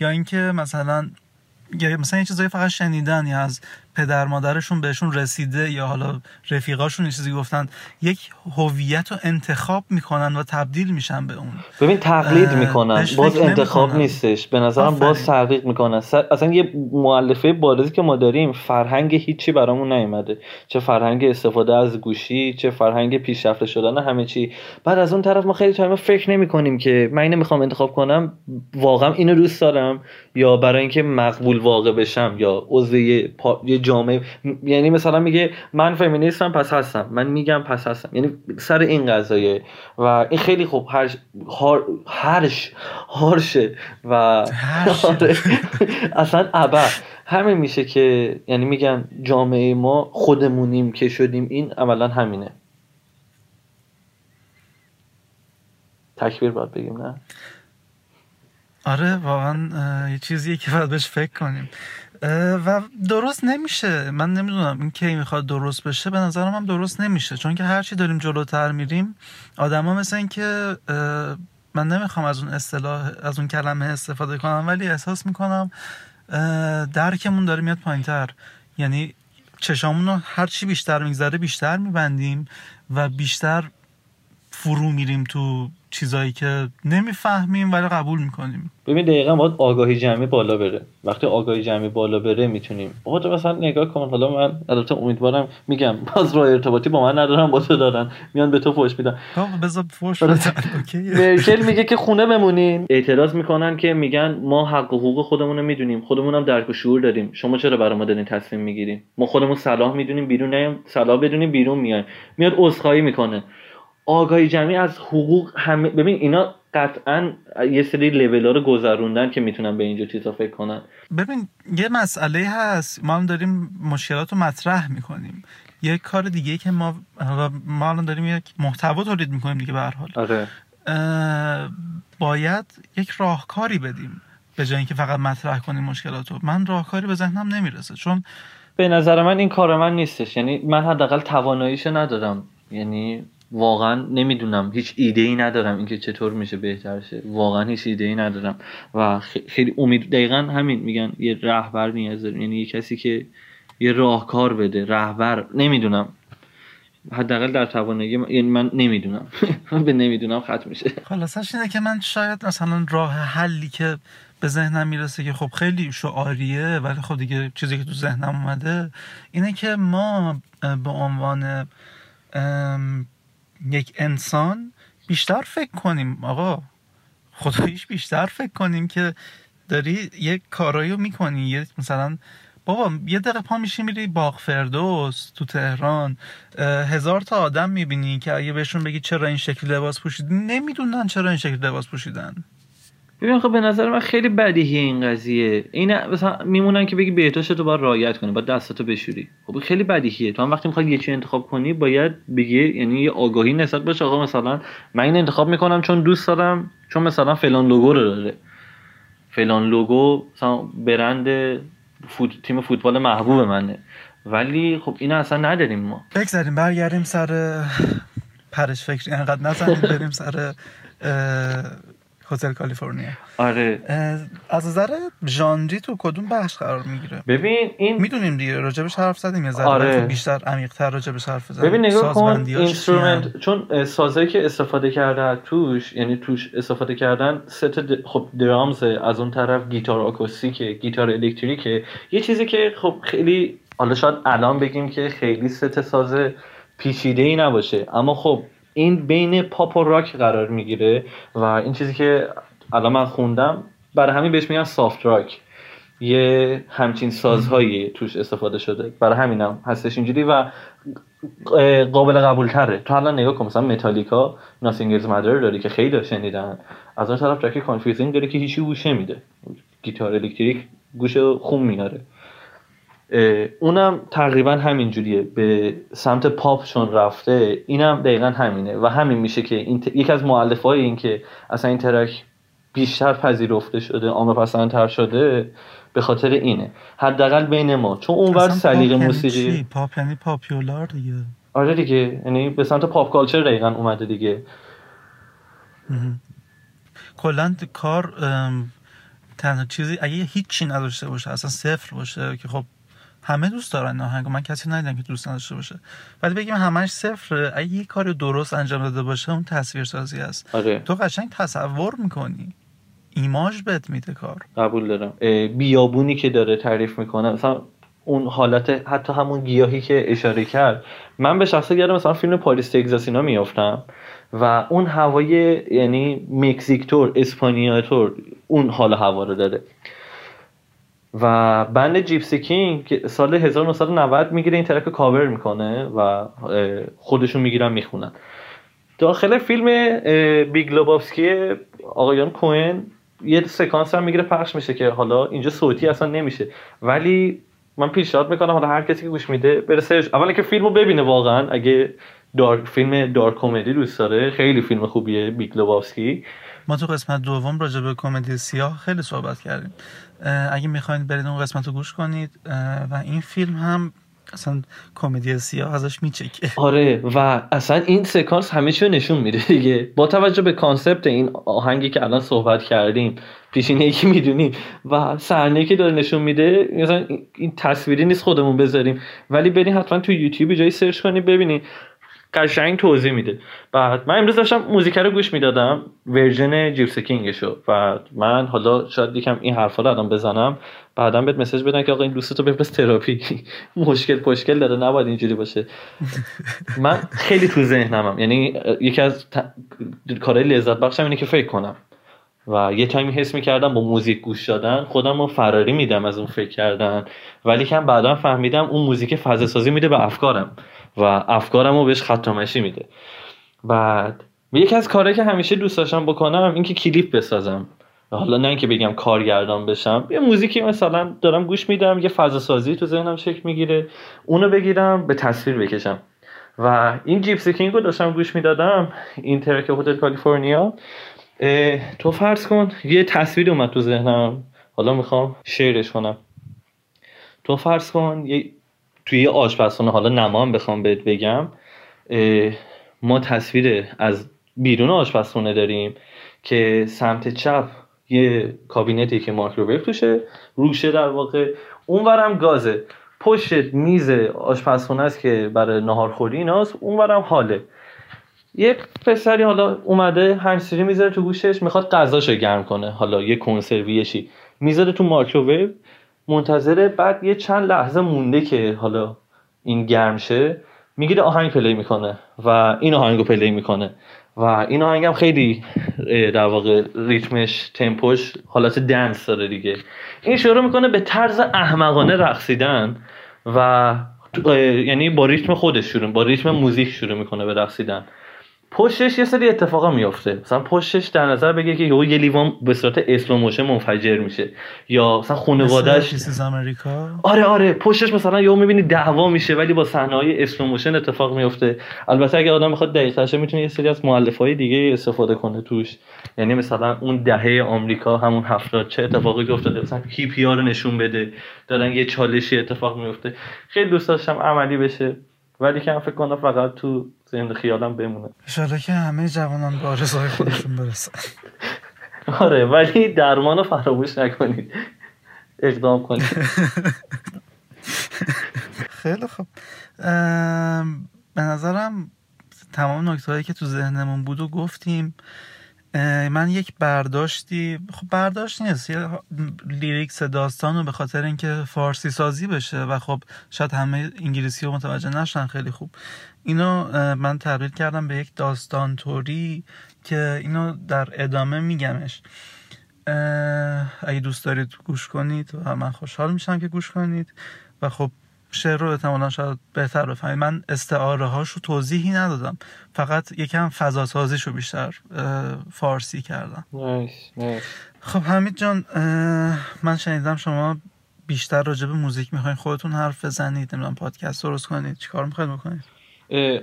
یا اینکه مثلا یا مثلا یه چیزایی فقط شنیدن یا از پدر مادرشون بهشون رسیده یا حالا رفیقاشون چیزی گفتن یک هویت رو انتخاب می‌کنن و تبدیل میشن به اون. ببین تقلید می‌کنن. باز انتخاب نیستش. به نظرم باز تحقیق می‌کنن. اصلا یه معلفه بارزی که ما داریم فرهنگ هیچی برامون نیومده. چه فرهنگ استفاده از گوشی چه فرهنگ پیشرفته شدن همه چی. بعد از اون طرف ما خیلی تایم فکر نمی‌کنیم که من اینو می‌خوام انتخاب کنم واقعا اینو دوست دارم یا برای اینکه مقبول واقع بشم یا عضو یه جامعه. یعنی مثلا میگه من فمینیستم پس هستم. من میگم پس هستم. یعنی سر این قضایه. و این خیلی خوب. هرش هرش. هارشه. و آره. اصلا ابر. همین میشه که یعنی میگن جامعه ما خودمونیم که شدیم. این عملا همینه. تکبیر باید بگیم نه؟ آره واقعا یه چیزیه که باید بهش فکر کنیم. و درست نمیشه. من نمی‌دونم این کی می‌خواد درست بشه. به نظرم هم درست نمیشه. چون که هرچی داریم جلوتر میریم آدما مثل این که من نمی‌خوام از اون اصطلاح از اون کلمه استفاده کنم ولی احساس می‌کنم درکمون داره میاد پایینتر. یعنی چشامون رو هر چی بیشتر میگذره بیشتر میبندیم و بیشتر فرو میریم تو چیزایی که نمی‌فهمیم ولی قبول می‌کنیم. ببین دقیقا باید آگاهی جمعی بالا بره. وقتی آگاهی جمعی بالا بره می‌تونیم. تو مثلا نگاه کن. حالا من البته امیدوارم میگم باز راه ارتباطی با من ندارم با تو دارن. میان به تو فوش میدن. بذار فوش <laughs> مرکل میگه که خونه بمونین اعتراض می‌کنن که میگن ما حق و حقوق خودمون رو می‌دونیم. خودمون هم درک و شعور داریم. شما چرا برای ما دارین تصمیم می‌گیریم ما خودمون صلاح می‌دونیم بیرون نیم صلاح بدونیم بیرون میایم. میاد عذرخواهی می‌کنه. آگاهی جمعی از حقوق همه ببین اینا قطعا یه سری لول ها رو گذروندن که می‌تونن به اینجا چیزا فکر کنن. ببین یه مسئله هست. ما هم داریم مشکلات رو مطرح می‌کنیم. یه کار دیگه که ما ما الان داریم یک محتوا تولید می‌کنیم دیگه به هر حال. آره. باید یک راهکاری بدیم به جای اینکه فقط مطرح کنیم مشکلات رو. من راهکاری به ذهنم نمی‌رسه چون به نظر من این کار من نیستش. یعنی من حداقل تواناییشو ندارم. یعنی واقعا نمی‌دونم هیچ ایده ای ندارم اینکه چطور میشه بهتر شه. واقعا هیچ ایده ای ندارم. و خیلی امید دقیقا همین میگن یه رهبر نیاز داریم یعنی یه کسی که یه راهکار بده رهبر نمی‌دونم. حداقل در توانایی یعنی من نمی‌دونم. <laughs> به نمی‌دونم ختم میشه. خلاصش اینه که من شاید مثلا راه حلی که به ذهنم می‌رسه که خب خیلی شعاریه ولی خب دیگه چیزی که تو ذهنم اومده اینه که ما به عنوان یک انسان بیشتر فکر کنیم آقا. خداییش بیشتر فکر کنیم که داری یک کارایی رو می‌کنی. یه مثلا بابا یه دقیقه پا میشی میری باغ فردوس تو تهران. هزار تا آدم می‌بینی که اگه بهشون بگی چرا این شکل لباس پوشیدن نمی‌دونن چرا این شکل لباس پوشیدن. ببین خب به نظر من خیلی بدیهی این قضیه. این مثلا میمونن که بگی بهداشت تو باید رعایت کنی باید دستاتو بشوری. خب خیلی بدیهیه. تو هم وقتی می‌خوای یه چی انتخاب کنی باید بگی یعنی یه آگاهی نسبت باشه آقا مثلا من این انتخاب می‌کنم چون دوست دارم چون مثلا فلان لوگو رو داره. فلان لوگو مثلا برند فوت... تیم فوتبال محبوب منه. ولی خب اینا اصلا نداریم ما. بگذاریم برگردیم سر پرش فکر. اینقدر نزنیم بریم سر هتل کالیفرنیا. آره. از نظر ژانری تو کدوم بخش قرار می‌گیره؟ ببین این می‌دونیم دیگه راجبش حرف زدیم یا آره. بیشتر عمیق‌تر راجبش حرف زدیم ببین نگاه کن instrument چون سازایی که استفاده کرده توش یعنی توش استفاده کردن ست د... خب drums از اون طرف گیتار آکوستیک گیتار الکتریکه. یه چیزی که خب خیلی حالا شاید الان بگیم که خیلی ست ساز پیچیده ای نباشه اما خب این بین پاپ و راک قرار می‌گیره و این چیزی که الان من خوندم برای همین بهش میگن soft rock یه همچین سازهایی توش استفاده شده. برای همینم هستش اینجوری و قابل قبول تره تو الان نگاه کن مثلا Metallica Nothing Else Matters داری که خیلی شنیدن. از اون طرف track confusing داره که هیچکی گوش نمیده. گیتار الکتریک گوش خون میاره اونم تقریبا همین جوریه. به سمت پاپ چون رفته اینم دقیقا همینه. و همین میشه که این یکی از مؤلفه‌های این که اصلا این track بیشتر پذیرفته شده عام پسندتر شده به خاطر اینه. حداقل بین ما. چون اونور سلیقه یعنی موسیقی پاپ یعنی popular دیگه. آره دیگه. یعنی به سمت pop culture دقیقا اومده دیگه. کلا کار تنها چیزی اگه هیچی نداشته باشه اصلا صفر باشه که خب همه دوست دارن آهنگ. من کسی ندیدم که دوست نداشته باشه. ولی بگیم همش صفر اگه یه کار درست انجام داده باشه اون تصویر سازی است. آره. تو قشنگ تصور می‌کنی. ایماژ بهت میده کار. قبول دارم. بیابونی که داره تعریف می‌کنه مثلا اون حالت حتی همون گیاهی که اشاره کرد. من به شخصه گردم مثلا فیلم پاریس تگزاس اینا میافتم و اون هوای یعنی مکزیک تور اسپانیا تور اون حال هوا رو داره. و band Gipsy Kings سال 1990 می‌گیره این track cover می‌کنه و خودشون می‌گیرن می‌خونن. داخل فیلم Big Lebowski آقایان Coen یه سکانس هم می‌گیره پخش میشه که حالا اینجا صوتی اصلا نمیشه. ولی من پیشنهاد می‌کنم حالا هر کسی که گوش میده بره search. اولا که فیلمو ببینه واقعا. اگه dark فیلم dark comedy دوست داره خیلی فیلم خوبیه Big Lebowski ما تو قسمت دوم راجع به کمدی سیاه خیلی صحبت کردیم. اگه می‌خواین برید اون قسمت رو گوش کنید و این فیلم هم اصلا کمدی سیاه ازش میچکه. <laughs> آره و اصلا این سکانس همه چیو نشون میده دیگه. با توجه به concept این آهنگی که الان صحبت کردیم پیشینه که می‌دونیم و صحنه که داره نشون میده مثلا این تصویری نیست خودمون بذاریم. ولی برین حتما تو یوتیوب جایی search کنید ببینید. قشنگ توضیح میده. بعد من امروز داشتم موزیک رو گوش می‌دادم version Gipsy Kings شو و من حالا شاید یکم این حرفا رو الان بزنم بعدا بهت message بدن که آقا این دوستتو بفرست تراپی. <laughs> مشکل پشکل داره نباید اینجوری باشه. من خیلی تو ذهنمم یعنی یکی از کارهای لذت بخشم اینه که فکر کنم. و یه time ی حس می‌کردم با موزیک گوش دادن خودم رو فراری میدم از اون فکر کردن. ولی کم بعدا فهمیدم اون موزیک فضا سازی میده به افکارم. و افکارم رو بهش خط میده. بعد یکی از کارهایی که همیشه دوست داشتم بکنم اینکه کلیپ بسازم. حالا نه اینکه بگم کارگردان بشم یه موزیکی مثلا دارم گوش میدم یه فضا سازی تو ذهنم شکل می‌گیره اونو بگیرم به تصویر بکشم. و این جیپسی کینگ رو داشتم گوش می‌دادم این ترک هتل کالیفرنیا تو فرض کن یه تصویر اومد تو ذهنم. حالا می‌خوام شیرش کنم. تو فرض کن یه توی آشپزخونه حالا نما هم بخوام بهت بگم ما تصویر از بیرون آشپزخونه داریم که سمت چپ یه کابینتی که مایکروویو توشه روشه در واقع. اونورم گازه. پشت میز آشپزخونه است که برای ناهارخوری ایناست اونورم حاله. یه پسری حالا اومده همسری می‌ذاره تو گوشش می‌خواد غذاشو گرم کنه. حالا یه کنسرویشی. می‌ذاره تو مایکروویو منتظره بعد یه چند لحظه مونده که حالا این گرم شه می‌گیره آهنگ play می‌کنه و این آهنگو play می‌کنه و این آهنگ هم خیلی در واقع ریتمش تمپوش حالت dance داره دیگه. این شروع می‌کنه به طرز احمقانه رقصیدن و یعنی با ریتم خودش شروع با ریتم موزیک شروع می‌کنه به رقصیدن. پشتش یه سری اتفاقا میافته. مثلا پشتش در نظر بگیر که یه لیوان به صورت slow منفجر میشه. یا مثلا خانواده‌اش امریکا آره آره. پشتش مثلا یهو می‌بینی دعوا میشه ولی با صحنه‌های اسلو اتفاق میفته البته اگه آدم بخواد دقیق می‌تونه یه سری از مؤلفه‌های دیگه استفاده کنه توش. یعنی مثلا اون دهه آمریکا همون هفتاد چه اتفاقی افتاده مثلا کیپیا رو نشون بده. دارن یه چالشی اتفاق میفته خیلی دوست داشتم عملی بشه. ولی که فکر کنم فقط تو ذهن خیالم بمونه. انشالله که همه جوانان به آرزوهای خودشون برسن. <laughs> آره ولی درمان رو فراموش نکنید. اقدام کنید. <laughs> خیلی خوب. به نظرم تمام نکته که تو ذهنمون بود و گفتیم من یک برداشتی خب برداشت نیست. یه لیریکس داستان رو به خاطر اینکه فارسی سازی بشه و خب شاید همه انگلیسی رو متوجه نشن خیلی خوب. اینو من تبدیل کردم به یک داستان توری که اینو در ادامه میگمش. اگه دوست دارید گوش کنید و من خوشحال میشم که گوش کنید. و خب شعر رو احتمالا شاید بهتر بفهمید. من استعاره هاشو توضیحی ندادم. فقط یکم فضا سازیشو بیشتر فارسی کردم. خب حمید جان من شنیدم شما بیشتر راجع به موزیک می‌خواین خودتون حرف بزنید نمی‌دونم پادکست درست کنید چیکار می‌خواید بکنید؟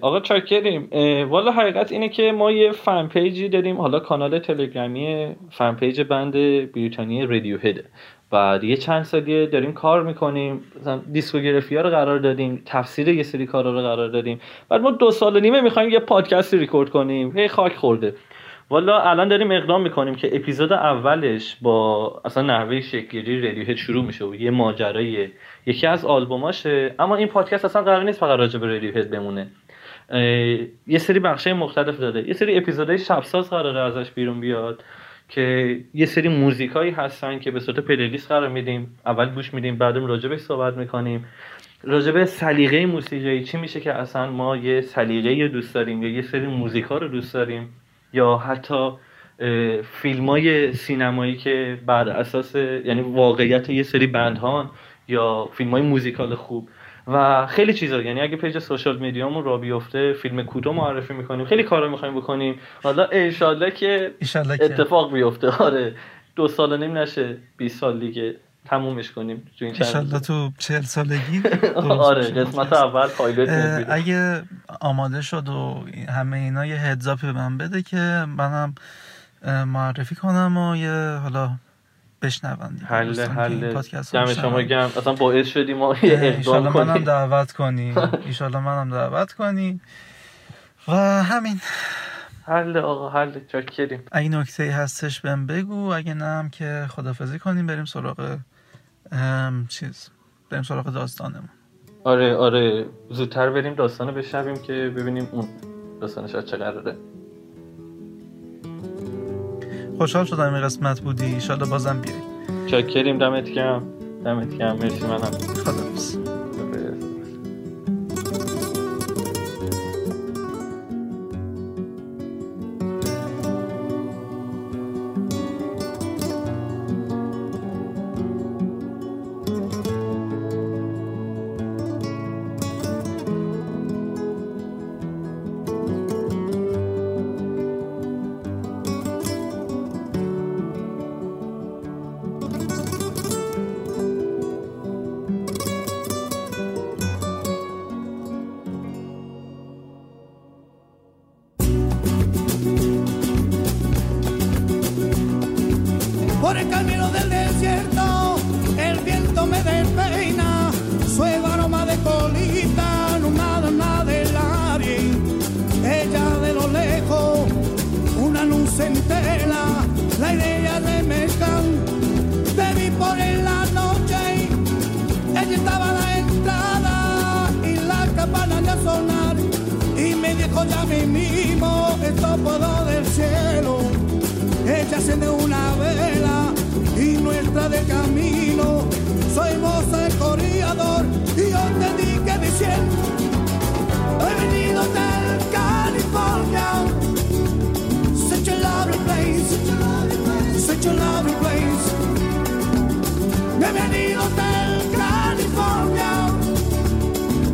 آقا چاکریم. والا حقیقت اینه که ما یه fan page ی داریم حالا کانال تلگرامی fan page band بریتانیای Radiohead ه بعد یه چند سالیه داریم کار می‌کنیم. مثلا discography ها رو قرار دادیم تفسیر یه سری کارا رو قرار دادیم. بعد ما دو سال و نیمه می‌خوایم یه پادکستی ریکورد کنیم. هی خاک خورده. والا الان داریم اقدام می‌کنیم که اپیزود اولش با اصلا نحوه شکل‌گیری Radiohead شروع میشه و یه ماجرای یکی از آلبوماشه. اما این پادکست اصلا قرار نیست فقط راجع به رادیوهد بمونه. یه سری بخشای مختلف داده. یه سری اپیزودهای شبساز قراره ازش بیرون بیاد. که یه سری موزیکایی هستن که به صورت پلیلیست قرار میدیم اول گوش میدیم بعدم راجبش صحبت می‌کنیم. راجب سلیقه موسیقی چی میشه که اصلا ما یه سلیقه دوست داریم یا یه سری موزیکا رو دوست داریم یا حتی فیلم های سینمایی که بر اساس یعنی واقعیت یه سری بندهان یا فیلم های موزیکال خوب و خیلی چیزا. یعنی اگه page social media مون را بیفته فیلم کوتاه معرفی می‌کنیم. خیلی کارا می‌خوایم بکنیم. حالا انشالله که اتفاق بیفته. آره. دو سال نیم نشه. 20 سال دیگه تمومش کنیم تو این انشالله تو 40 سالگی <laughs> آره. قسمت اول پایلوت اگه آماده شد و همه اینا یه heads up ی به من بده که منم معرفی کنم و یه حالا بشنون حل حل. دم شما گم. اصلا باعث شدیم ما اقدام کنیم <laughs> منم دعوت کنی ایشالله منم دعوت کنی و همین. حل آقا حل. چاکریم. اگه نکته هستش بهم بگو. اگه نه هم که خدافزی کنیم بریم سراغ چیز. بریم سراغ داستانمون. آره آره. زودتر بریم داستانو بشنویم که ببینیم اون داستانش چه قراره. خوشحال شدم این قسمت بودی. ایشالله بازم بیای. چاکریم دمت گرم. دمت گرم. مرسی منم. خدا el camino del desierto, el viento me despeina, sueva aroma de colita, lumada más del aire, ella de lo lejos, una luz entera, la idea de mezcal, te vi por en la noche, ella estaba a la entrada y la campana ya sonar, y me dijo ya mi mismo, esto puedo del cielo, ella enciende una vela maestra de camino, soy moza corriador y yo te dije diciendo, he venido del California. Such a lovely place, such a lovely place. He venido del California.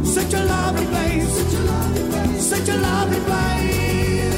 Such a lovely place, such a lovely place.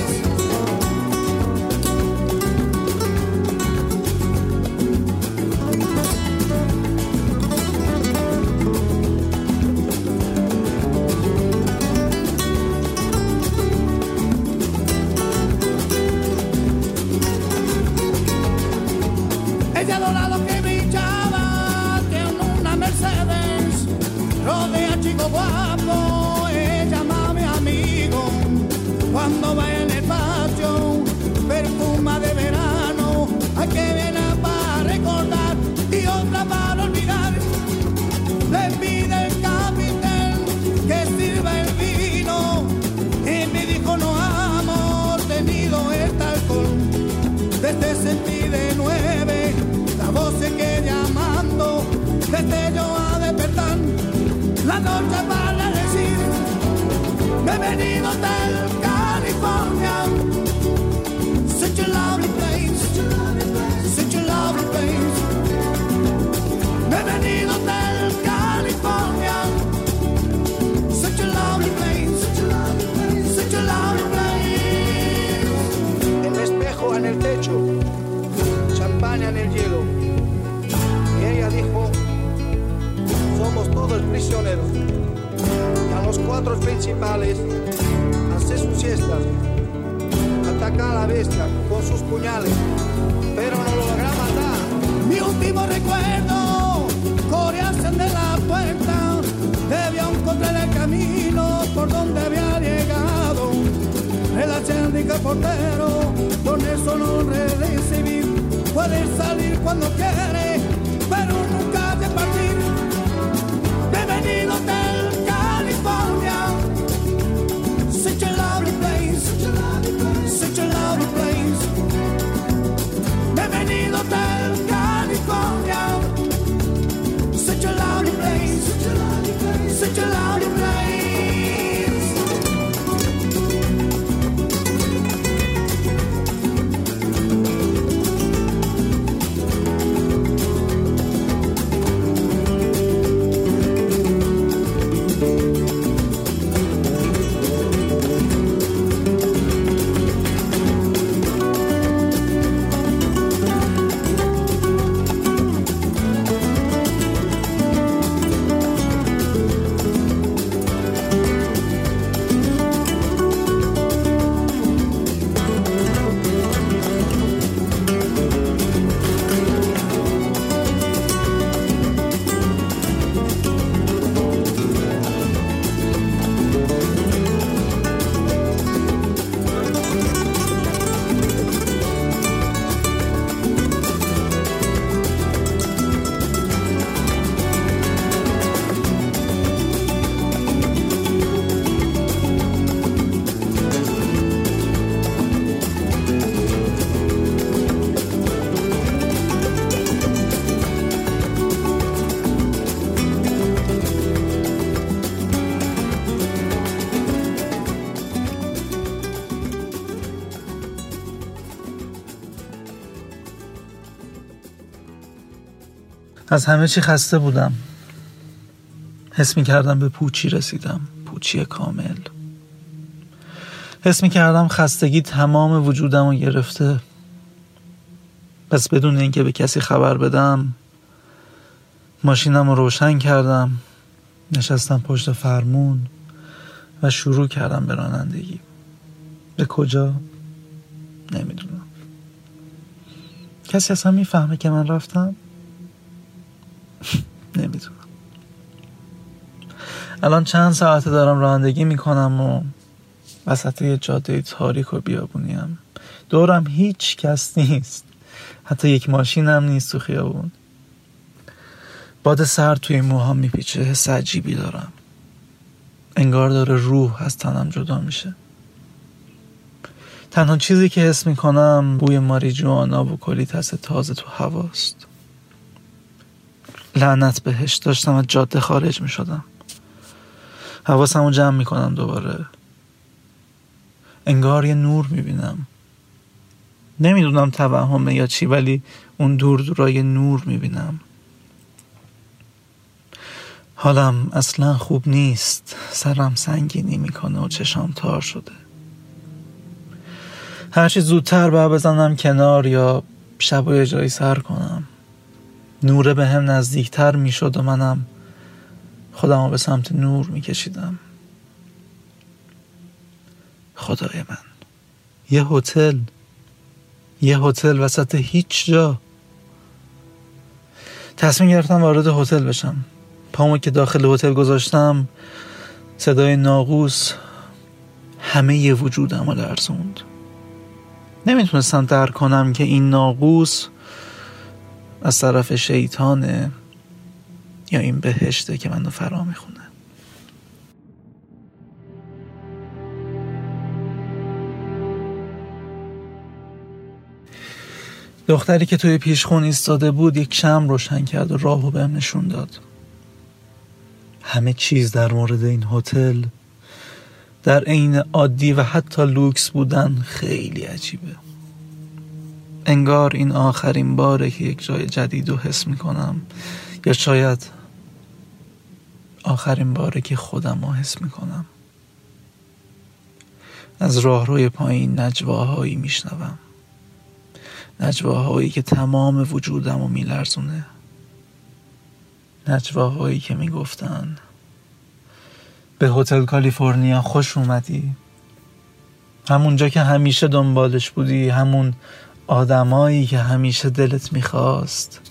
la noche para decir, bienvenido tal y a los cuatro principales hace sus siestas, ataca a la bestia con sus puñales, pero no logra matar. Mi último recuerdo, corearse de la puerta, debió encontrar el camino por donde había llegado. El acérdico portero, con eso no recibir, puede salir cuando quiere از همه چی خسته بودم. حس می کردم به پوچی رسیدم. پوچی کامل. حس می کردم خستگی تمام وجودم رو گرفته. پس بدون اینکه به کسی خبر بدم ماشینم رو روشن کردم. نشستم پشت فرمون و شروع کردم به رانندگی. به کجا؟ نمی‌دونم. کسی اصلا می‌فهمه که من رفتم؟ نمی‌دونم. الان چند ساعته دارم رانندگی می‌کنم و وسط یه جاده تاریک و بیابونیم. دورم هیچ کس نیست. حتی یک ماشینم نیست تو خیابون. باد سرد توی موهام میپیچه حس عجیبی دارم. انگار داره روح از تنم جدا میشه. تنها چیزی که حس می‌کنم بوی ماریجوانا و کلیتس تازه تو هواست. لعنت بهش. داشتم از جاده خارج می‌شدم. حواسم رو جمع می‌کنم دوباره. انگار یه نور می‌بینم. نمی‌دونم توهمه یا چی ولی اون دور دورای نور می‌بینم. حالم اصلا خوب نیست. سرم سنگینی می‌کنه و چشام تار شده. هرچی زودتر باید بزنم کنار یا شب و جایی سر کنم. نوره به هم نزدیکتر می‌شد و منم خودم رو به سمت نور میکشیدم. خدای من یه هتل یه هتل وسط هیچ جا. تصمیم گرفتم وارد هتل بشم. پامو که داخل هتل گذاشتم صدای ناقوس همه ی وجودم رو لرزوند. نمی‌تونستم درک کنم که این ناقوس از طرف شیطانه یا این بهشته که منو فرا می‌خونه. دختری که توی پیشخون ایستاده بود یک شم روشن کرد و راهو بهم نشون داد. همه چیز در مورد این هتل در عین عادی و حتی لوکس بودن خیلی عجیبه. انگار این آخرین باره که یک جای جدید رو حس می‌کنم. یا شاید آخرین باره که خودم رو حس می‌کنم. از راهروی پایین نجواهایی میشنوم. نجواهایی که تمام وجودم رو میلرزونه. نجواهایی که می‌گفتن. به هتل کالیفرنیا خوش اومدی. همونجا که همیشه دنبالش بودی همون آدمایی که همیشه دلت می‌خواست.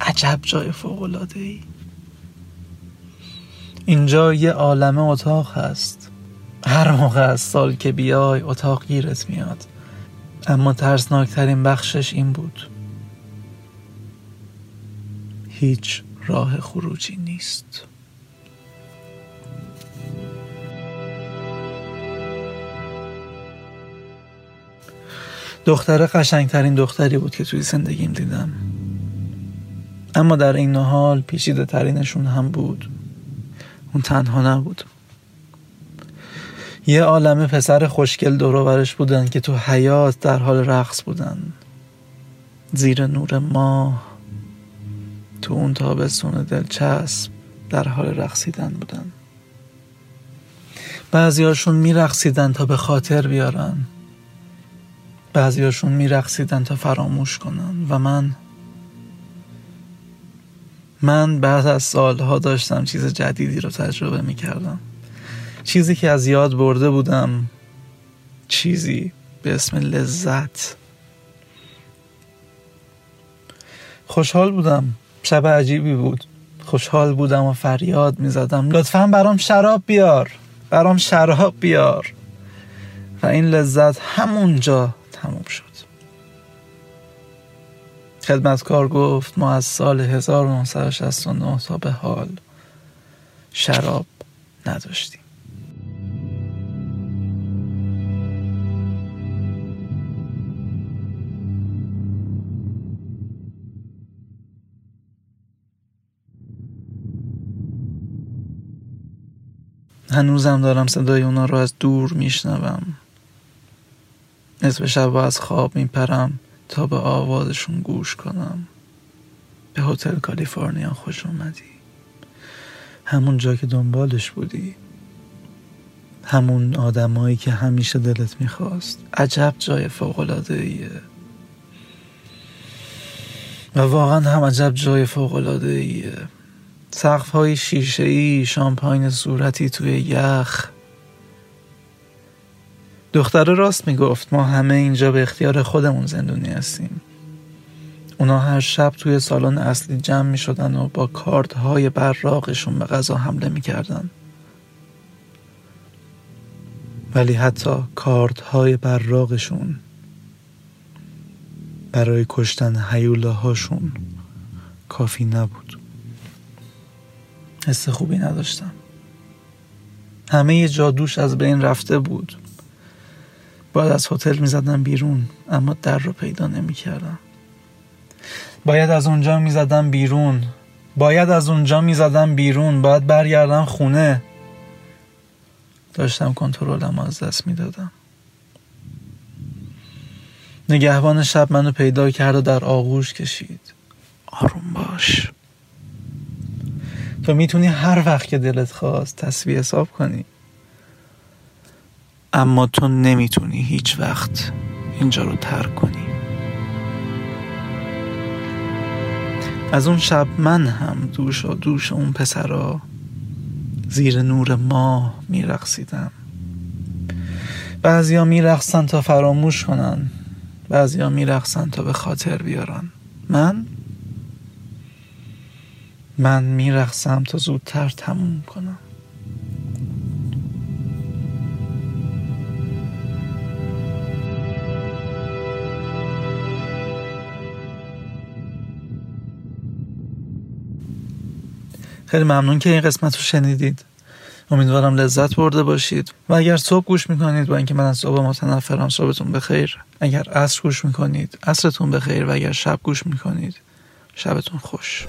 عجب جای فوقلاده ای اینجا یه عالمه اتاق هست. هر موقع از سال که بیای اتاق گیرت میاد. اما ترسناکترین بخشش این بود. هیچ راه خروجی نیست. دختر قشنگترین دختری بود که توی زندگیم دیدم. اما در این حال پیچیده ترینشون هم بود. اون تنها نبود. یه عالم پسر خوشگل دوروبرش بودن که تو حیات در حال رقص بودن. زیر نور ماه تو اون تابستون دلچسب در حال رقصیدن بودن. بعضیاشون میرقصیدن تا به خاطر بیارن. بعضیاشون میرقصیدن تا فراموش کنن و من من بعد از سالها داشتم چیز جدیدی رو تجربه می‌کردم. چیزی که از یاد برده بودم چیزی به اسم لذت. خوشحال بودم. شب عجیبی بود. خوشحال بودم و فریاد می‌زدم. لطفا برام شراب بیار. برام شراب بیار. و این لذت همونجا تموم شد. خدمتکار گفت ما از سال 1969 تا به حال شراب نداشتیم. هنوزم دارم صدای اونا رو از دور میشنوم. نصف شب از خواب میپرم تا به آوازشون گوش کنم. به هتل کالیفرنیا خوش اومدی. همون جا که دنبالش بودی. همون آدمایی که همیشه دلت می‌خواست. عجب جای فوقلاده ایه و واقعا هم عجب جای فوقلاده ایه سقف های شیشه ای شامپاین صورتی توی یخ. دختره راست می‌گفت ما همه اینجا به اختیار خودمون زندونی هستیم. اونا هر شب توی سالن اصلی جمع می شدن و با کارت های براقشون به غذا حمله می کردن. ولی حتی کارت های براقشون برای کشتن حیوله هاشون کافی نبود. حس خوبی نداشتم. همه جادوش از بین رفته بود. باید از هتل می زدم بیرون اما در رو پیدا نمی کردم باید از اونجا می زدم بیرون. باید از اونجا می زدم بیرون. باید برگردم خونه. داشتم کنترلم از دست می دادم نگهبان شب منو پیدا کرد و در آغوش کشید. آروم باش. تو می‌تونی هر وقت که دلت خواست تصویه حساب کنی. اما تو نمی‌تونی هیچ وقت اینجا رو ترک کنی. از اون شب من هم دوش و دوش اون پسرا زیر نور ماه میرقصیدم. بعضیا میرقصن تا فراموش کنن. بعضیا میرقصن تا به خاطر بیارن. من؟ من میرقصم تا زودتر تموم کنم. خیلی ممنون که این قسمت رو شنیدید. امیدوارم لذت برده باشید. و اگر صبح گوش می‌کنید با اینکه من از صبح متنفرم صبحتون بخیر. اگر عصر گوش می‌کنید عصرتون بخیر. و اگر شب گوش می‌کنید شبتون خوش.